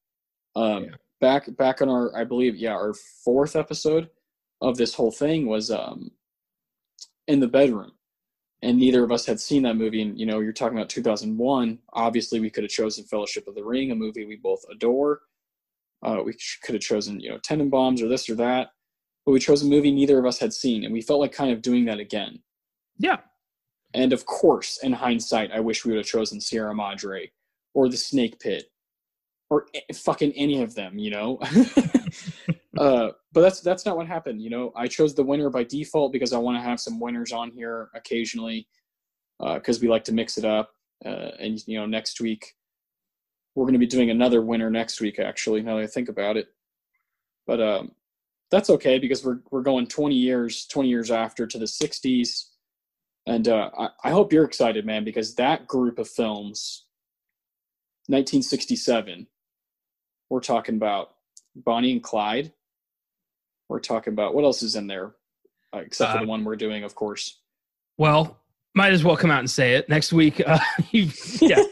Um, yeah back back on our I believe yeah our fourth episode of this whole thing was um in the bedroom. And neither of us had seen that movie. And you know you're talking about 2001 obviously we could have chosen fellowship of the ring a movie we both adore. Uh, we could have chosen you know tenenbaums or this or that. But we chose a movie neither of us had seen and we felt like kind of doing that again. Yeah. And of course in hindsight i wish we would have chosen sierra madre or the snake pit or fucking any of them, you know. uh, but that's that's not what happened. You know, I chose the winner by default because I want to have some winners on here occasionally because uh, we like to mix it up. Uh, and you know, next week we're going to be doing another winner next week. Actually, now that I think about it, but um, that's okay because we're we're going 20 years 20 years after to the 60s, and uh, I, I hope you're excited, man, because that group of films. 1967 we're talking about Bonnie and Clyde. We're talking about what else is in there, uh, except for the uh, one we're doing, of course. Well, might as well come out and say it next week. Uh, yeah,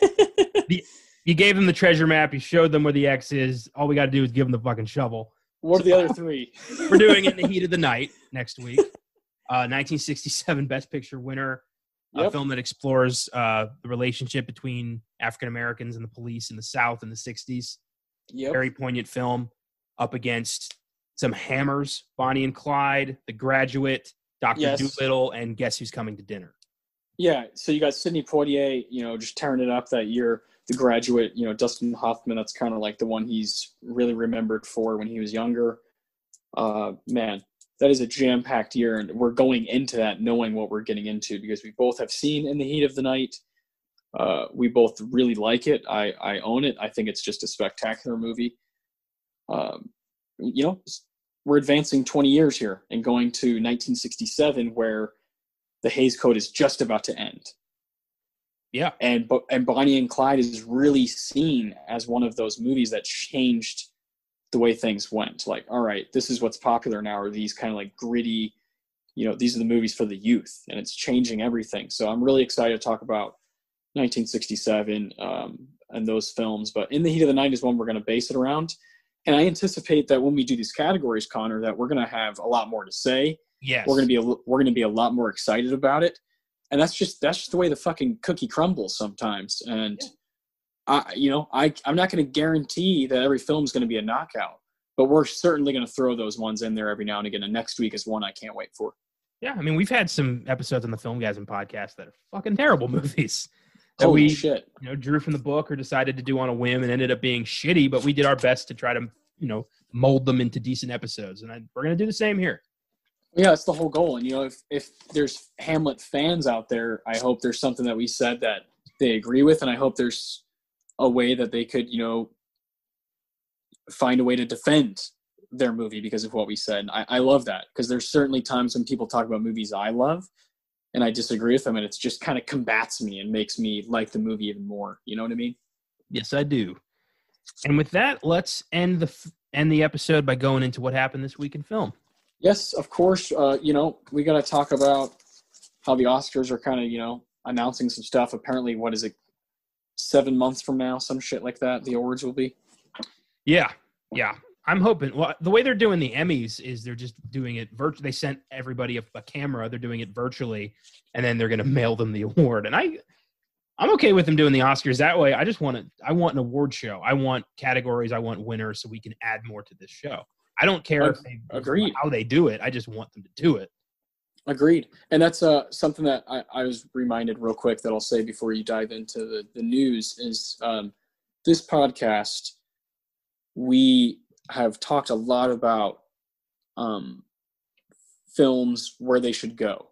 the You gave them the treasure map. You showed them where the X is. All we got to do is give them the fucking shovel. What are the other three? We're doing it in the heat of the night next week. Uh, 1967 Best Picture winner, a film that explores uh, the relationship between African Americans and the police in the South in the 60s. Yep. Very poignant film up against some hammers Bonnie and Clyde, The Graduate, Dr. Yes. Dolittle, and Guess Who's Coming to Dinner. Yeah, so you got Sidney Poitier, you know, just tearing it up that year. The graduate, you know, Dustin Hoffman, that's kind of like the one he's really remembered for when he was younger. Uh, man, that is a jam packed year, and we're going into that knowing what we're getting into because we both have seen In the Heat of the Night. Uh, we both really like it. I, I own it. I think it's just a spectacular movie. Um, you know, we're advancing 20 years here and going to 1967, where the Hays Code is just about to end Yeah. and and Bonnie and Clyde is really seen as one of those movies that changed the way things went. Like, all right, this is what's popular now, are these kind of like gritty, you know, these are the movies for the youth, and it's changing everything. So I'm really excited to talk about 1967 um, and those films. But In the Heat of the Night is one we're going to base it around, and I anticipate that when we do these categories, Connor, that we're going to have a lot more to say. Yes. we're gonna be a, we're gonna be a lot more excited about it. And that's just that's just the way the fucking cookie crumbles sometimes. And i you know i i'm not gonna guarantee that every film is gonna be a knockout but we're certainly gonna throw those ones in there every now and again and next week is one i can't wait for. Yeah, I mean, we've had some episodes on the Filmgazm podcast that are fucking terrible movies that holy we, shit you know, drew from the book or decided to do on a whim and ended up being shitty. But we did our best to try to, you know, mold them into decent episodes, and I, we're gonna do the same here. yeah that's the whole goal and you know if if there's hamlet fans out there i hope there's something that we said that they agree with and i hope there's a way that they could you know find a way to defend their movie because of what we said. I, I love that because there's certainly times when people talk about movies I love and I disagree with them and it's just kind of combats me and makes me like the movie even more. You know what I mean? Yes, I do. And with that, let's end the f- end the episode by going into what happened this week in film. Yes, of course. Uh, you know, we got to talk about how the Oscars are kind of, you know, announcing some stuff. Apparently, what is it? Seven months from now, some shit like that. The awards will be. Yeah, yeah. I'm hoping. Well, the way they're doing the Emmys is they're just doing it virtually. They sent everybody a, a camera. They're doing it virtually, and then they're going to mail them the award. And I, I'm okay with them doing the Oscars that way. I just want to. I want an award show. I want categories. I want winners, so we can add more to this show. I don't care if they Agreed. how they do it. I just want them to do it. Agreed. And that's uh, something that I, I was reminded real quick that I'll say before you dive into the, the news is um, this podcast, we have talked a lot about um, films where they should go.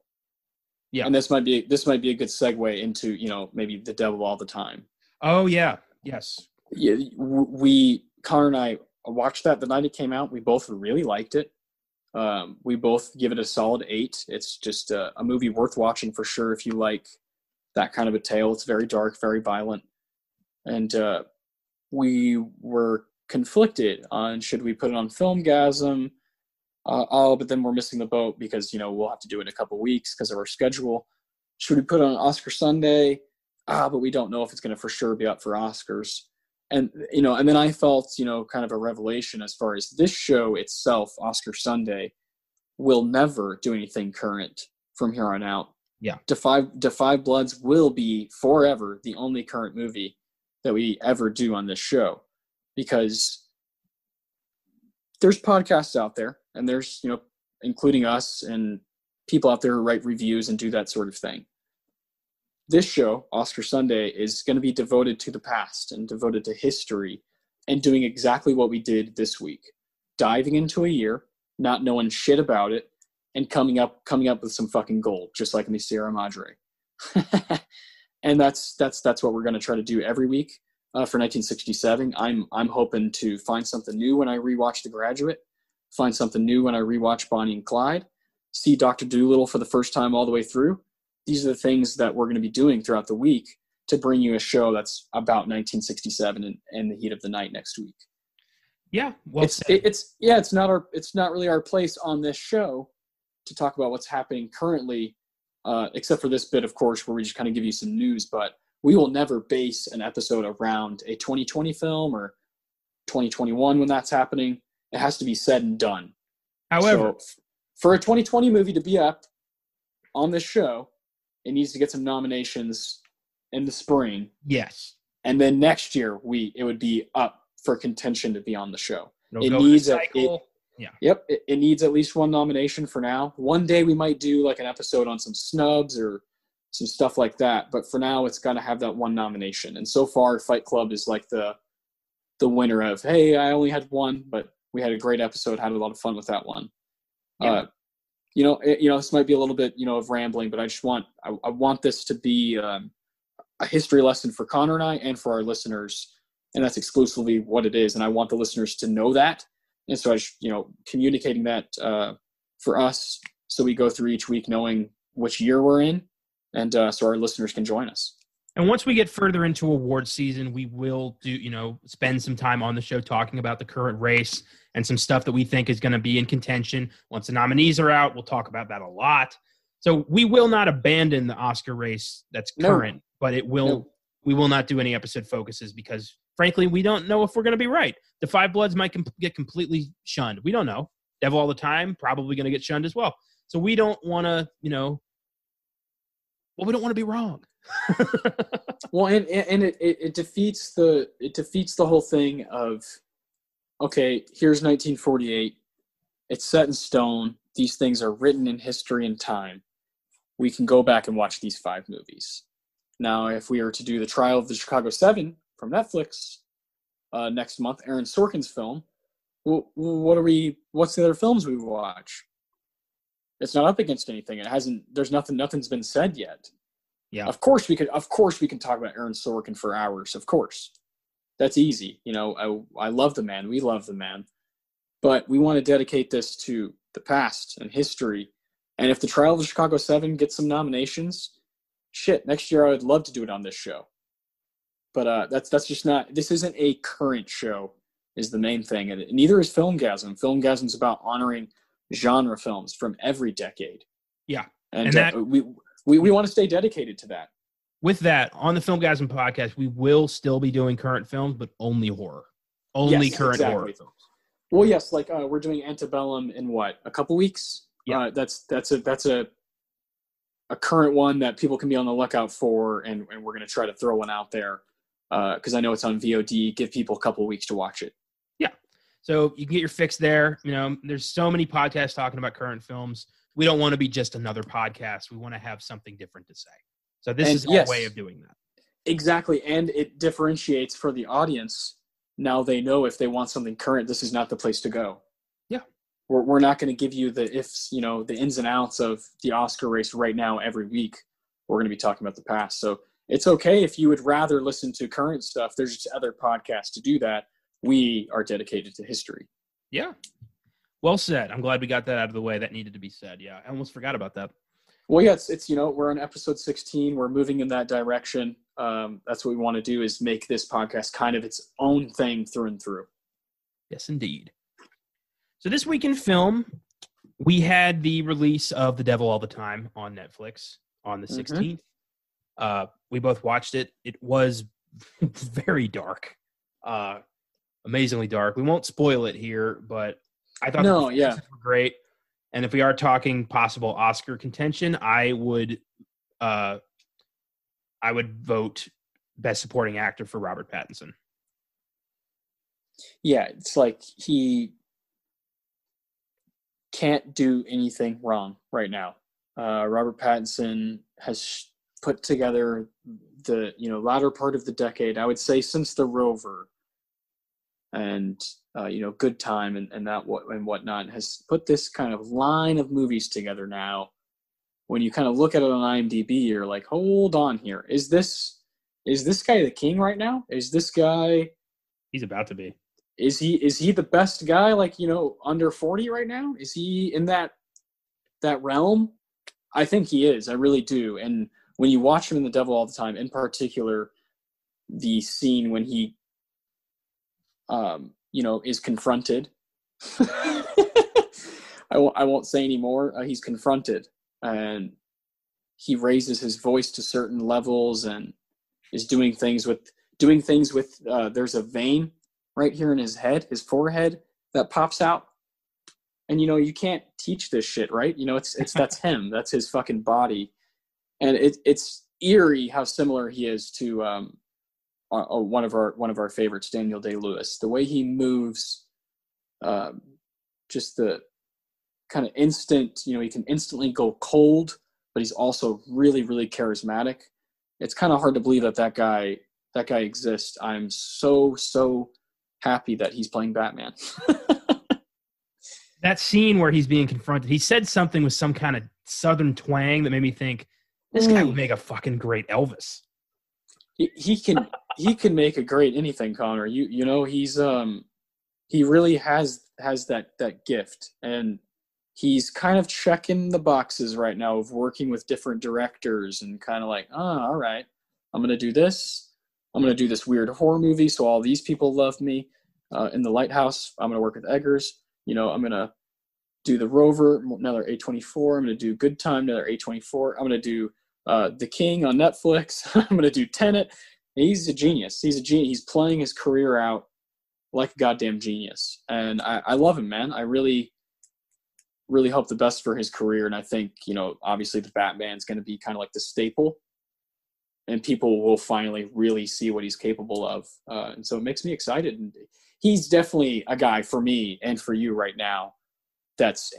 Yeah. And this might be this might be a good segue into, you know, maybe The Devil All the Time. Oh yeah, yes. Yeah, we Connor and I watched that the night it came out. We both really liked it. Um, we both give it a solid eight. It's just a, a movie worth watching for sure if you like that kind of a tale. It's very dark, very violent, and uh, we were conflicted on should we put it on Filmgazm. Uh, oh, but then we're missing the boat because you know we'll have to do it in a couple weeks because of our schedule. Should we put it on Oscar Sunday? Ah, but we don't know if it's going to for sure be up for Oscars and you know and then i felt you know kind of a revelation as far as this show itself oscar sunday will never do anything current from here on out Yeah. defy defy bloods will be forever the only current movie that we ever do on this show because there's podcasts out there and there's you know including us and people out there who write reviews and do that sort of thing this show, Oscar Sunday, is going to be devoted to the past and devoted to history and doing exactly what we did this week. Diving into a year, not knowing shit about it, and coming up coming up with some fucking gold, just like in the Sierra Madre. and that's that's that's what we're going to try to do every week uh, for 1967. I'm I'm hoping to find something new when I rewatch The Graduate, find something new when I rewatch Bonnie and Clyde, see Doctor Dolittle for the first time all the way through, these are the things that we're going to be doing throughout the week to bring you a show that's about 1967 and, and the heat of the night next week. Yeah. Well it's it, it's yeah, it's not our it's not really our place on this show to talk about what's happening currently, uh, except for this bit, of course, where we just kind of give you some news. But we will never base an episode around a 2020 film or 2021 when that's happening. It has to be said and done. However, So, for a 2020 movie to be up on this show, it needs to get some nominations in the spring, yes. and then next year we it would be up for contention to be on the show. It'll It go in a needs a- cycle. Yep, it, it needs at least one nomination for now. One day we might do like an episode on some snubs or some stuff like that, but for now it's got to have that one nomination. And so far, Fight Club is like the the winner of hey, I only had one, but we had a great episode, had a lot of fun with that one. Yeah. Uh, you know, it, you know, this might be a little bit you know of rambling, but I just want I, I want this to be um, a history lesson for Connor and I, and for our listeners, and that's exclusively what it is. And I want the listeners to know that and so I, just, you know, communicating that uh, for us, so we go through each week knowing which year we're in, and uh, so our listeners can join us. And once we get further into award season, we will do, you know, spend some time on the show talking about the current race and some stuff that we think is going to be in contention. Once the nominees are out, we'll talk about that a lot. So we will not abandon the Oscar race that's No. current, but it will No. we will not do any episode focuses because frankly, we don't know if we're going to be right. The Five Bloods might com- get completely shunned. We don't know. Devil all the time probably going to get shunned as well. So we don't want to, you know, well, we don't want to be wrong. Well, and and it, it, it defeats the it defeats the whole thing of okay, here's 1948. It's set in stone. These things are written in history and time. We can go back and watch these five movies. Now, if we were to do the Trial of the Chicago Seven from Netflix uh, next month, Aaron Sorkin's film, what are we? What's the other films we watch? It's not up against anything. It hasn't. There's nothing. Nothing's been said yet. Yeah. Of course we could. Of course we can talk about Aaron Sorkin for hours. Of course, that's easy. You know, I I love the man. We love the man, but we want to dedicate this to the past and history. And if the Trial of the Chicago Seven gets some nominations, shit, next year I would love to do it on this show. But uh, that's that's just not. This isn't a current show. Is the main thing, and neither is Filmgazm. Filmgazm's about honoring genre films from every decade. Yeah. and, And uh, that- we we we want to stay dedicated to that. with that on the Filmgazm podcast, we will still be doing current films, but only horror, only Yes, current exactly. horror films. Well, yes, like uh, we're doing Antebellum in what a couple weeks. Yeah. uh, that's that's a that's a a current one that people can be on the lookout for, and, and we're going to try to throw one out there because I know it's on VOD. Give people a couple weeks to watch it. So you can get your fix there. You know, there's so many podcasts talking about current films. We don't want to be just another podcast. We want to have something different to say. So this And is our yes. way of doing that. Exactly, and it differentiates for the audience. Now they know if they want something current, this is not the place to go. Yeah. we're we're not going to give you the ifs, you know, the ins and outs of the Oscar race right now every week. We're going to be talking about the past, so it's okay if you would rather listen to current stuff. There's just other podcasts to do that. We are dedicated to history. Yeah. Well said. I'm glad we got that out of the way. That needed to be said. Yeah. I almost forgot about that. Well, yeah, it's, it's you know we're on episode 16. We're moving in that direction. Um, that's what we want to do is make this podcast kind of its own thing through and through. Yes, indeed. So this week in film, we had the release of The Devil All the Time on Netflix on the Mhm. 16th. Uh, we both watched it. It was very dark, uh, amazingly dark. We won't spoil it here, but I thought No, the yeah. were great. And if we are talking possible Oscar contention, I would, uh, I would vote Best Supporting Actor for Robert Pattinson. yeah, it's like he can't do anything wrong right now. Uh, Robert Pattinson has put together the you know latter part of the decade. I would say since The Rover and uh, you know Good Time and, and that what and whatnot has put this kind of line of movies together now. When you kind of look at it on IMDb, you're like, hold on here, is this is this guy the king right now? Is this guy? He's about to be. is he is he the best guy like you know under 40 right now is he in that that realm i think he is i really do and when you watch him in the devil all the time in particular the scene when he um you know is confronted I won't, won't say anymore uh, he's confronted and he raises his voice to certain levels and is doing things with doing things with uh, there's a vein right here in his head, his forehead that pops out. And you know, you can't teach this shit, right? You know, it's it's that's him. That's his fucking body. And it, it's eerie how similar he is to um, uh, uh, one of our one of our favorites, Daniel Day Lewis. The way he moves, uh, just the kind of instant. You know, he can instantly go cold, but he's also really really charismatic. It's kind of hard to believe that that guy that guy exists. I'm so so happy that he's playing Batman. that scene where he's being confronted, he said something with some kind of southern twang that made me think this guy would mm. make a fucking great Elvis. He, he can he can make a great anything, Connor. You you know he's um he really has has that that gift and he's kind of checking the boxes right now of working with different directors and kind of like, oh, all right, I'm gonna do this. I'm gonna do this weird horror movie, so all these people love me. Uh, in the Lighthouse, I'm gonna work with Eggers. You know, I'm gonna do the Rover, another A24. I'm gonna do Good Time, another A24. I'm gonna do uh, The King on Netflix. I'm gonna do Tenet. He's a genius. He's a genius. He's playing his career out like a goddamn genius, and I, I love him, man. I really, really hope the best for his career, and I think you know, obviously, the Batman's going to be kind of like the staple and people will finally really see what he's capable of. Uh, and so it makes me excited. And he's definitely a guy for me and for you right now. That's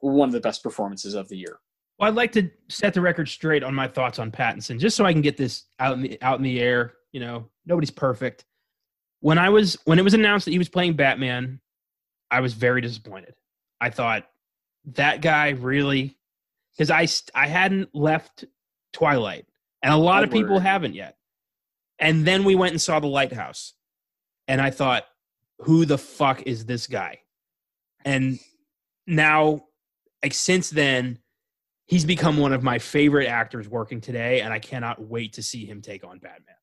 one of the best performances of the year. Well, I'd like to set the record straight on my thoughts on Pattinson, just so I can get this out in the out in the air. You know, nobody's perfect. When I was when it was announced that he was playing Batman, I was very disappointed. I thought that guy really because I I hadn't left Twilight and a lot of people haven't yet. And then we went and saw the lighthouse. And I thought, who the fuck is this guy? And now, like since then, he's become one of my favorite actors working today, and I cannot wait to see him take on Batman.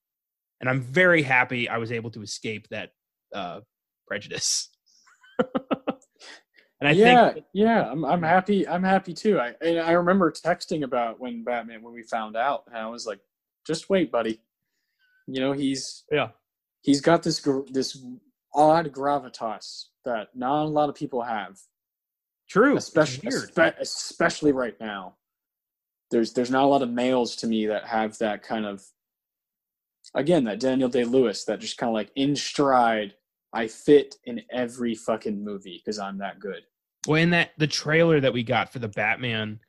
And I'm very happy I was able to escape that uh, prejudice. and I yeah, think, yeah, I'm I'm happy. I'm happy too. I I remember texting about when Batman when we found out, and I was like, just wait, buddy. You know he's yeah he's got this this odd gravitas that not a lot of people have. True, especially especially right now. There's there's not a lot of males to me that have that kind of again that Daniel Day Lewis that just kind of like in stride. I fit in every fucking movie because I'm that good. Well, in that the trailer that we got for the Batman,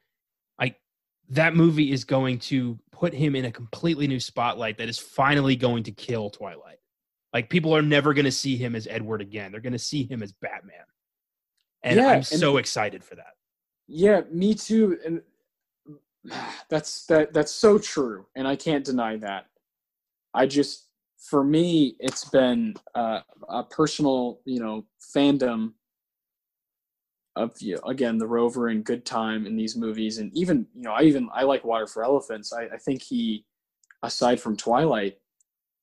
like that movie is going to put him in a completely new spotlight that is finally going to kill Twilight. Like people are never going to see him as Edward again. They're going to see him as Batman. And yeah, I'm so excited for that. Yeah, me too. And that's that that's so true and I can't deny that. I just for me it's been uh, a personal, you know, fandom of you know, again the rover and good time in these movies and even you know i even i like water for elephants I, I think he aside from twilight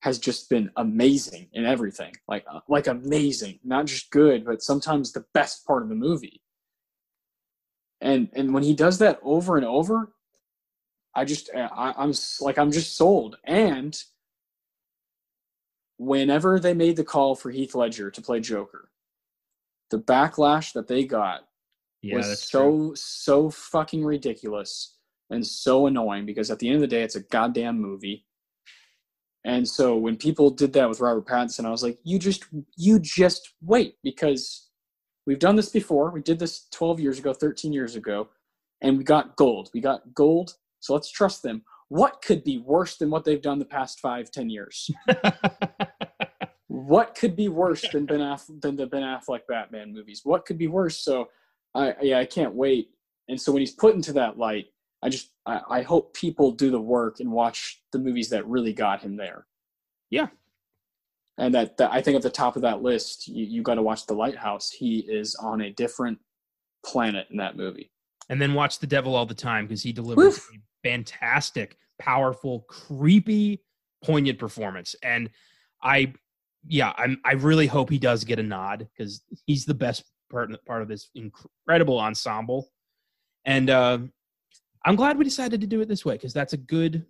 has just been amazing in everything like uh, like amazing not just good but sometimes the best part of the movie. And and when he does that over and over i just uh, I, i'm like i'm just sold. And whenever they made the call for heath ledger to play joker the backlash that they got yeah, was so true. so fucking ridiculous and so annoying because at the end of the day it's a goddamn movie and so when people did that with robert pattinson i was like you just you just wait because we've done this before we did this 12 years ago 13 years ago and we got gold we got gold so let's trust them what could be worse than what they've done the past five ten years what could be worse than Ben Aff- than the Ben Affleck Batman movies? What could be worse? So, I yeah, I can't wait. And so when he's put into that light, I just I, I hope people do the work and watch the movies that really got him there. Yeah, and that, that I think at the top of that list, you, you got to watch The Lighthouse. He is on a different planet in that movie. And then watch The Devil All the Time because he delivers a fantastic, powerful, creepy, poignant performance. And I yeah, I'm, I really hope he does get a nod because he's the best part part of this incredible ensemble, and uh, I'm glad we decided to do it this way because that's a good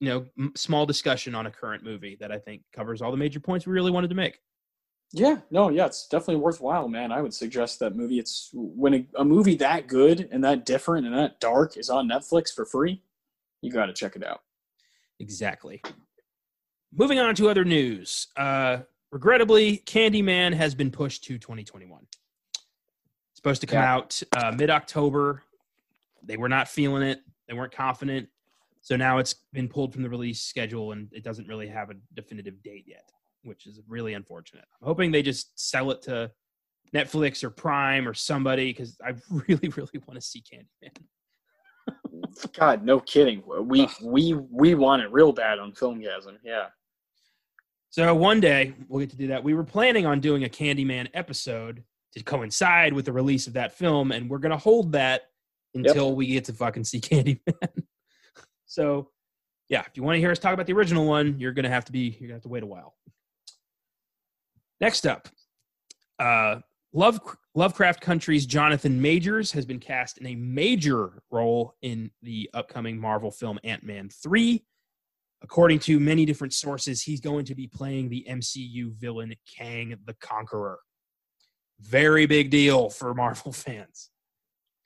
you know m- small discussion on a current movie that I think covers all the major points we really wanted to make. Yeah, no, yeah, it's definitely worthwhile, man. I would suggest that movie. It's when a, a movie that good and that different and that dark is on Netflix for free, you got to check it out. Exactly. Moving on to other news. Uh, regrettably, Candyman has been pushed to 2021. Supposed to come Yeah. out uh, mid October. They were not feeling it. They weren't confident. So now it's been pulled from the release schedule and it doesn't really have a definitive date yet, which is really unfortunate. I'm hoping they just sell it to Netflix or Prime or somebody because I really, really want to see Candyman. God, no kidding. We Ugh. we we want it real bad on Filmgazm. Yeah. So one day we'll get to do that. We were planning on doing a Candyman episode to coincide with the release of that film, and we're gonna hold that until we get to fucking see Candyman. so yeah, if you want to hear us talk about the original one, you're gonna have to be you're gonna have to wait a while. Next up, uh, Love Lovecraft Country's Jonathan Majors has been cast in a major role in the upcoming Marvel film Ant Man three according to many different sources, he's going to be playing the MCU villain Kang the Conqueror. Very big deal for Marvel fans.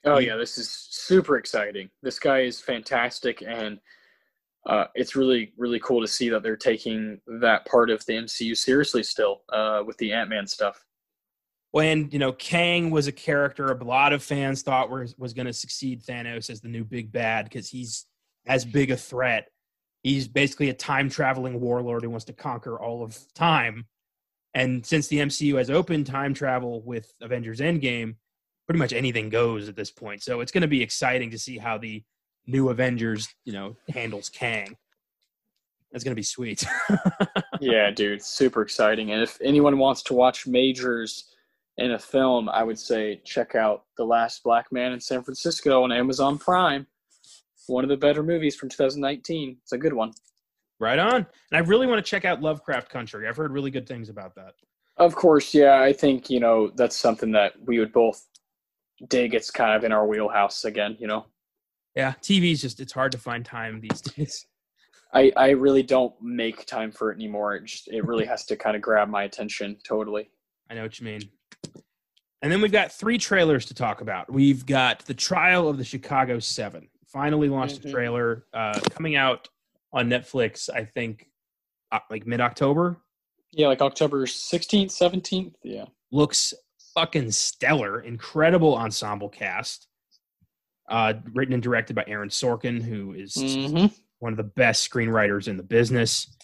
Oh yeah, this is super exciting. This guy is fantastic, and uh, it's really really cool to see that they're taking that part of the MCU seriously still uh, with the Ant Man stuff. When you know Kang was a character a lot of fans thought was was going to succeed Thanos as the new big bad because he's as big a threat. He's basically a time traveling warlord who wants to conquer all of time. And since the MCU has opened time travel with Avengers Endgame, pretty much anything goes at this point. So it's going to be exciting to see how the new Avengers, you know, handles Kang. That's going to be sweet. yeah, dude, super exciting. And if anyone wants to watch majors in a film, I would say check out The Last Black Man in San Francisco on Amazon Prime. One of the better movies from 2019. It's a good one. right on. And I really want to check out Lovecraft Country. I've heard really good things about that. Of course, yeah. I think you know that's something that we would both dig. It's kind of in our wheelhouse again. You know, Yeah, TV's just it's hard to find time these days. I I really don't make time for it anymore. It just it really has to kind of grab my attention totally. I know what you mean. And then we've got three trailers to talk about. We've got the trial of the Chicago Seven. Finally launched a Mhm. trailer uh, coming out on Netflix. I think uh, like mid October. Yeah, like October 16th, 17th. Yeah. Looks fucking stellar. Incredible ensemble cast. Uh, written and directed by Aaron Sorkin, who is Mm-hmm. one of the best screenwriters in the business.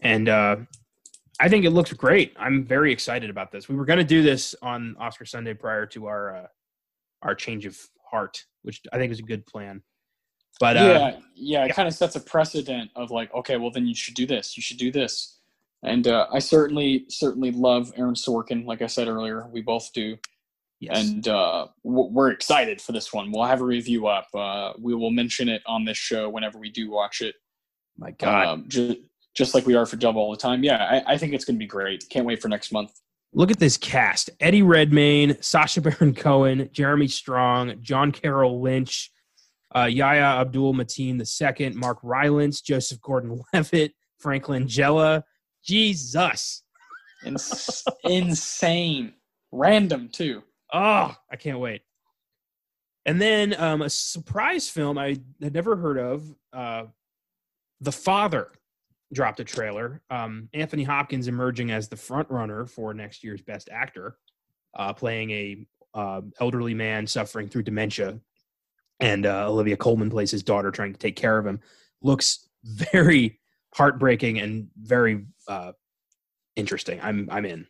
And uh, I think it looks great. I'm very excited about this. We were going to do this on Oscar Sunday prior to our uh, our change of heart, which I think is a good plan. But uh, yeah, yeah, it yeah. kind of sets a precedent of like, okay, well then you should do this, you should do this, and uh, I certainly certainly love Aaron Sorkin. Like I said earlier, we both do, yes, and uh, we're excited for this one. We'll have a review up. Uh, we will mention it on this show whenever we do watch it. my God, um, ju- just like we are for Double all the time. Yeah, I, I think it's going to be great. Can't wait for next month. look at this cast: Eddie Redmayne, Sacha Baron Cohen, Jeremy Strong, John Carroll Lynch, uh, Yahya Abdul Mateen II, Mark Rylance, Joseph Gordon-Levitt, Franklin Langella. Jesus. Ins- insane, random too. Oh, I can't wait. And then um, a surprise film I had never heard of. Uh, the Father dropped a trailer. Um, Anthony Hopkins emerging as the front runner for next year's Best Actor, uh, playing a uh, elderly man suffering through dementia, and uh, Olivia Colman plays his daughter trying to take care of him. Looks very heartbreaking and very uh, interesting. I'm I'm in.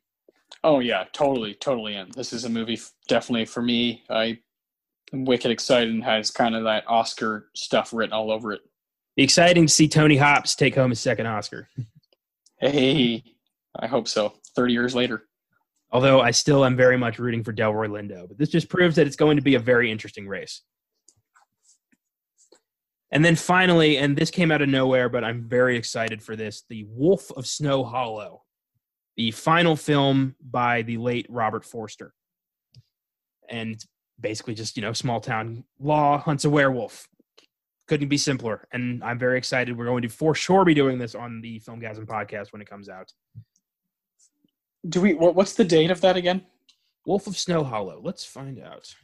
Oh yeah, totally, totally in. This is a movie f- definitely for me. I am wicked excited and has kind of that Oscar stuff written all over it. Be exciting to see Tony Hops take home his second Oscar. Hey, I hope so. Thirty years later. Although I still am very much rooting for Delroy Lindo, but this just proves that it's going to be a very interesting race. And then finally, and this came out of nowhere, but I'm very excited for this The Wolf of Snow Hollow, the final film by the late Robert Forster. And basically just, you know, small town law hunts a werewolf. couldn't be simpler. And I'm very excited. We're going to for sure be doing this on the Filmgazm podcast when it comes out. Do we? What's the date of that again? Wolf of Snow Hollow. Let's find out.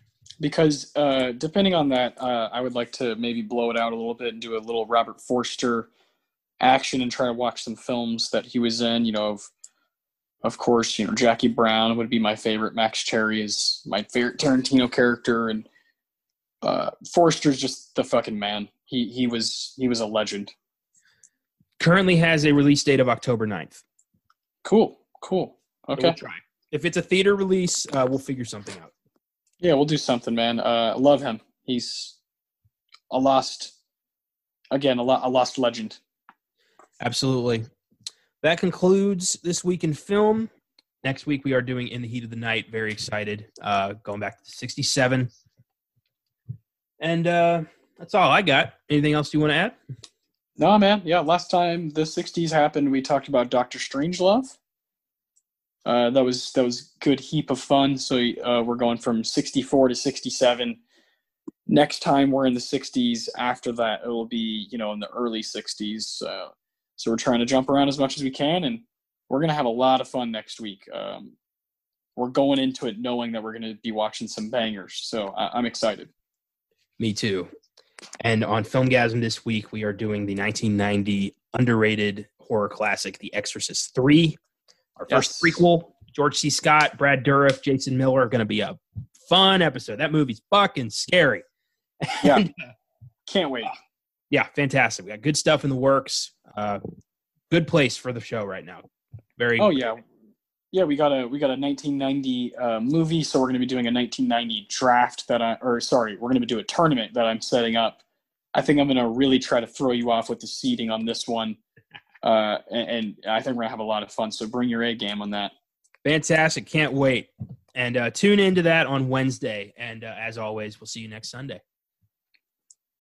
Because uh, depending on that, uh, I would like to maybe blow it out a little bit and do a little Robert Forster action and try to watch some films that he was in. You know, of of course, you know Jackie Brown would be my favorite. Max Cherry is my favorite Tarantino character, and uh, Forster's just the fucking man. He he was he was a legend. Currently has a release date of October 9th. Cool, cool. Okay. We'll try. If it's a theater release, uh, we'll figure something out. Yeah, we'll do something, man. Uh, love him. He's a lost, again, a, lo- a lost legend. Absolutely. That concludes this week in film. Next week we are doing In the Heat of the Night. Very excited. Uh, going back to 67. And uh, that's all I got. Anything else you want to add? No, man. Yeah, last time the '60s happened, we talked about Doctor Strangelove. Uh, that was that was good heap of fun. So uh, we're going from '64 to '67. Next time we're in the '60s. After that, it will be you know in the early '60s. Uh, so we're trying to jump around as much as we can, and we're gonna have a lot of fun next week. Um, we're going into it knowing that we're gonna be watching some bangers. So I- I'm excited. Me too. And on Filmgazm this week, we are doing the 1990 underrated horror classic, The Exorcist 3. Our first Yes. prequel. George C. Scott, Brad Dourif, Jason Miller are going to be a fun episode. That movie's fucking scary. Yeah. And, Can't wait. yeah, fantastic. We got good stuff in the works. Uh, good place for the show right now. Very. Oh yeah, yeah. We got a we got a 1990 uh, movie, so we're going to be doing a 1990 draft that I or sorry, we're going to do a tournament that I'm setting up. I think I'm going to really try to throw you off with the seeding on this one, uh, and, and I think we're to have a lot of fun. So bring your A game on that. Fantastic. Can't wait. And uh, tune into that on Wednesday. And uh, as always, we'll see you next Sunday.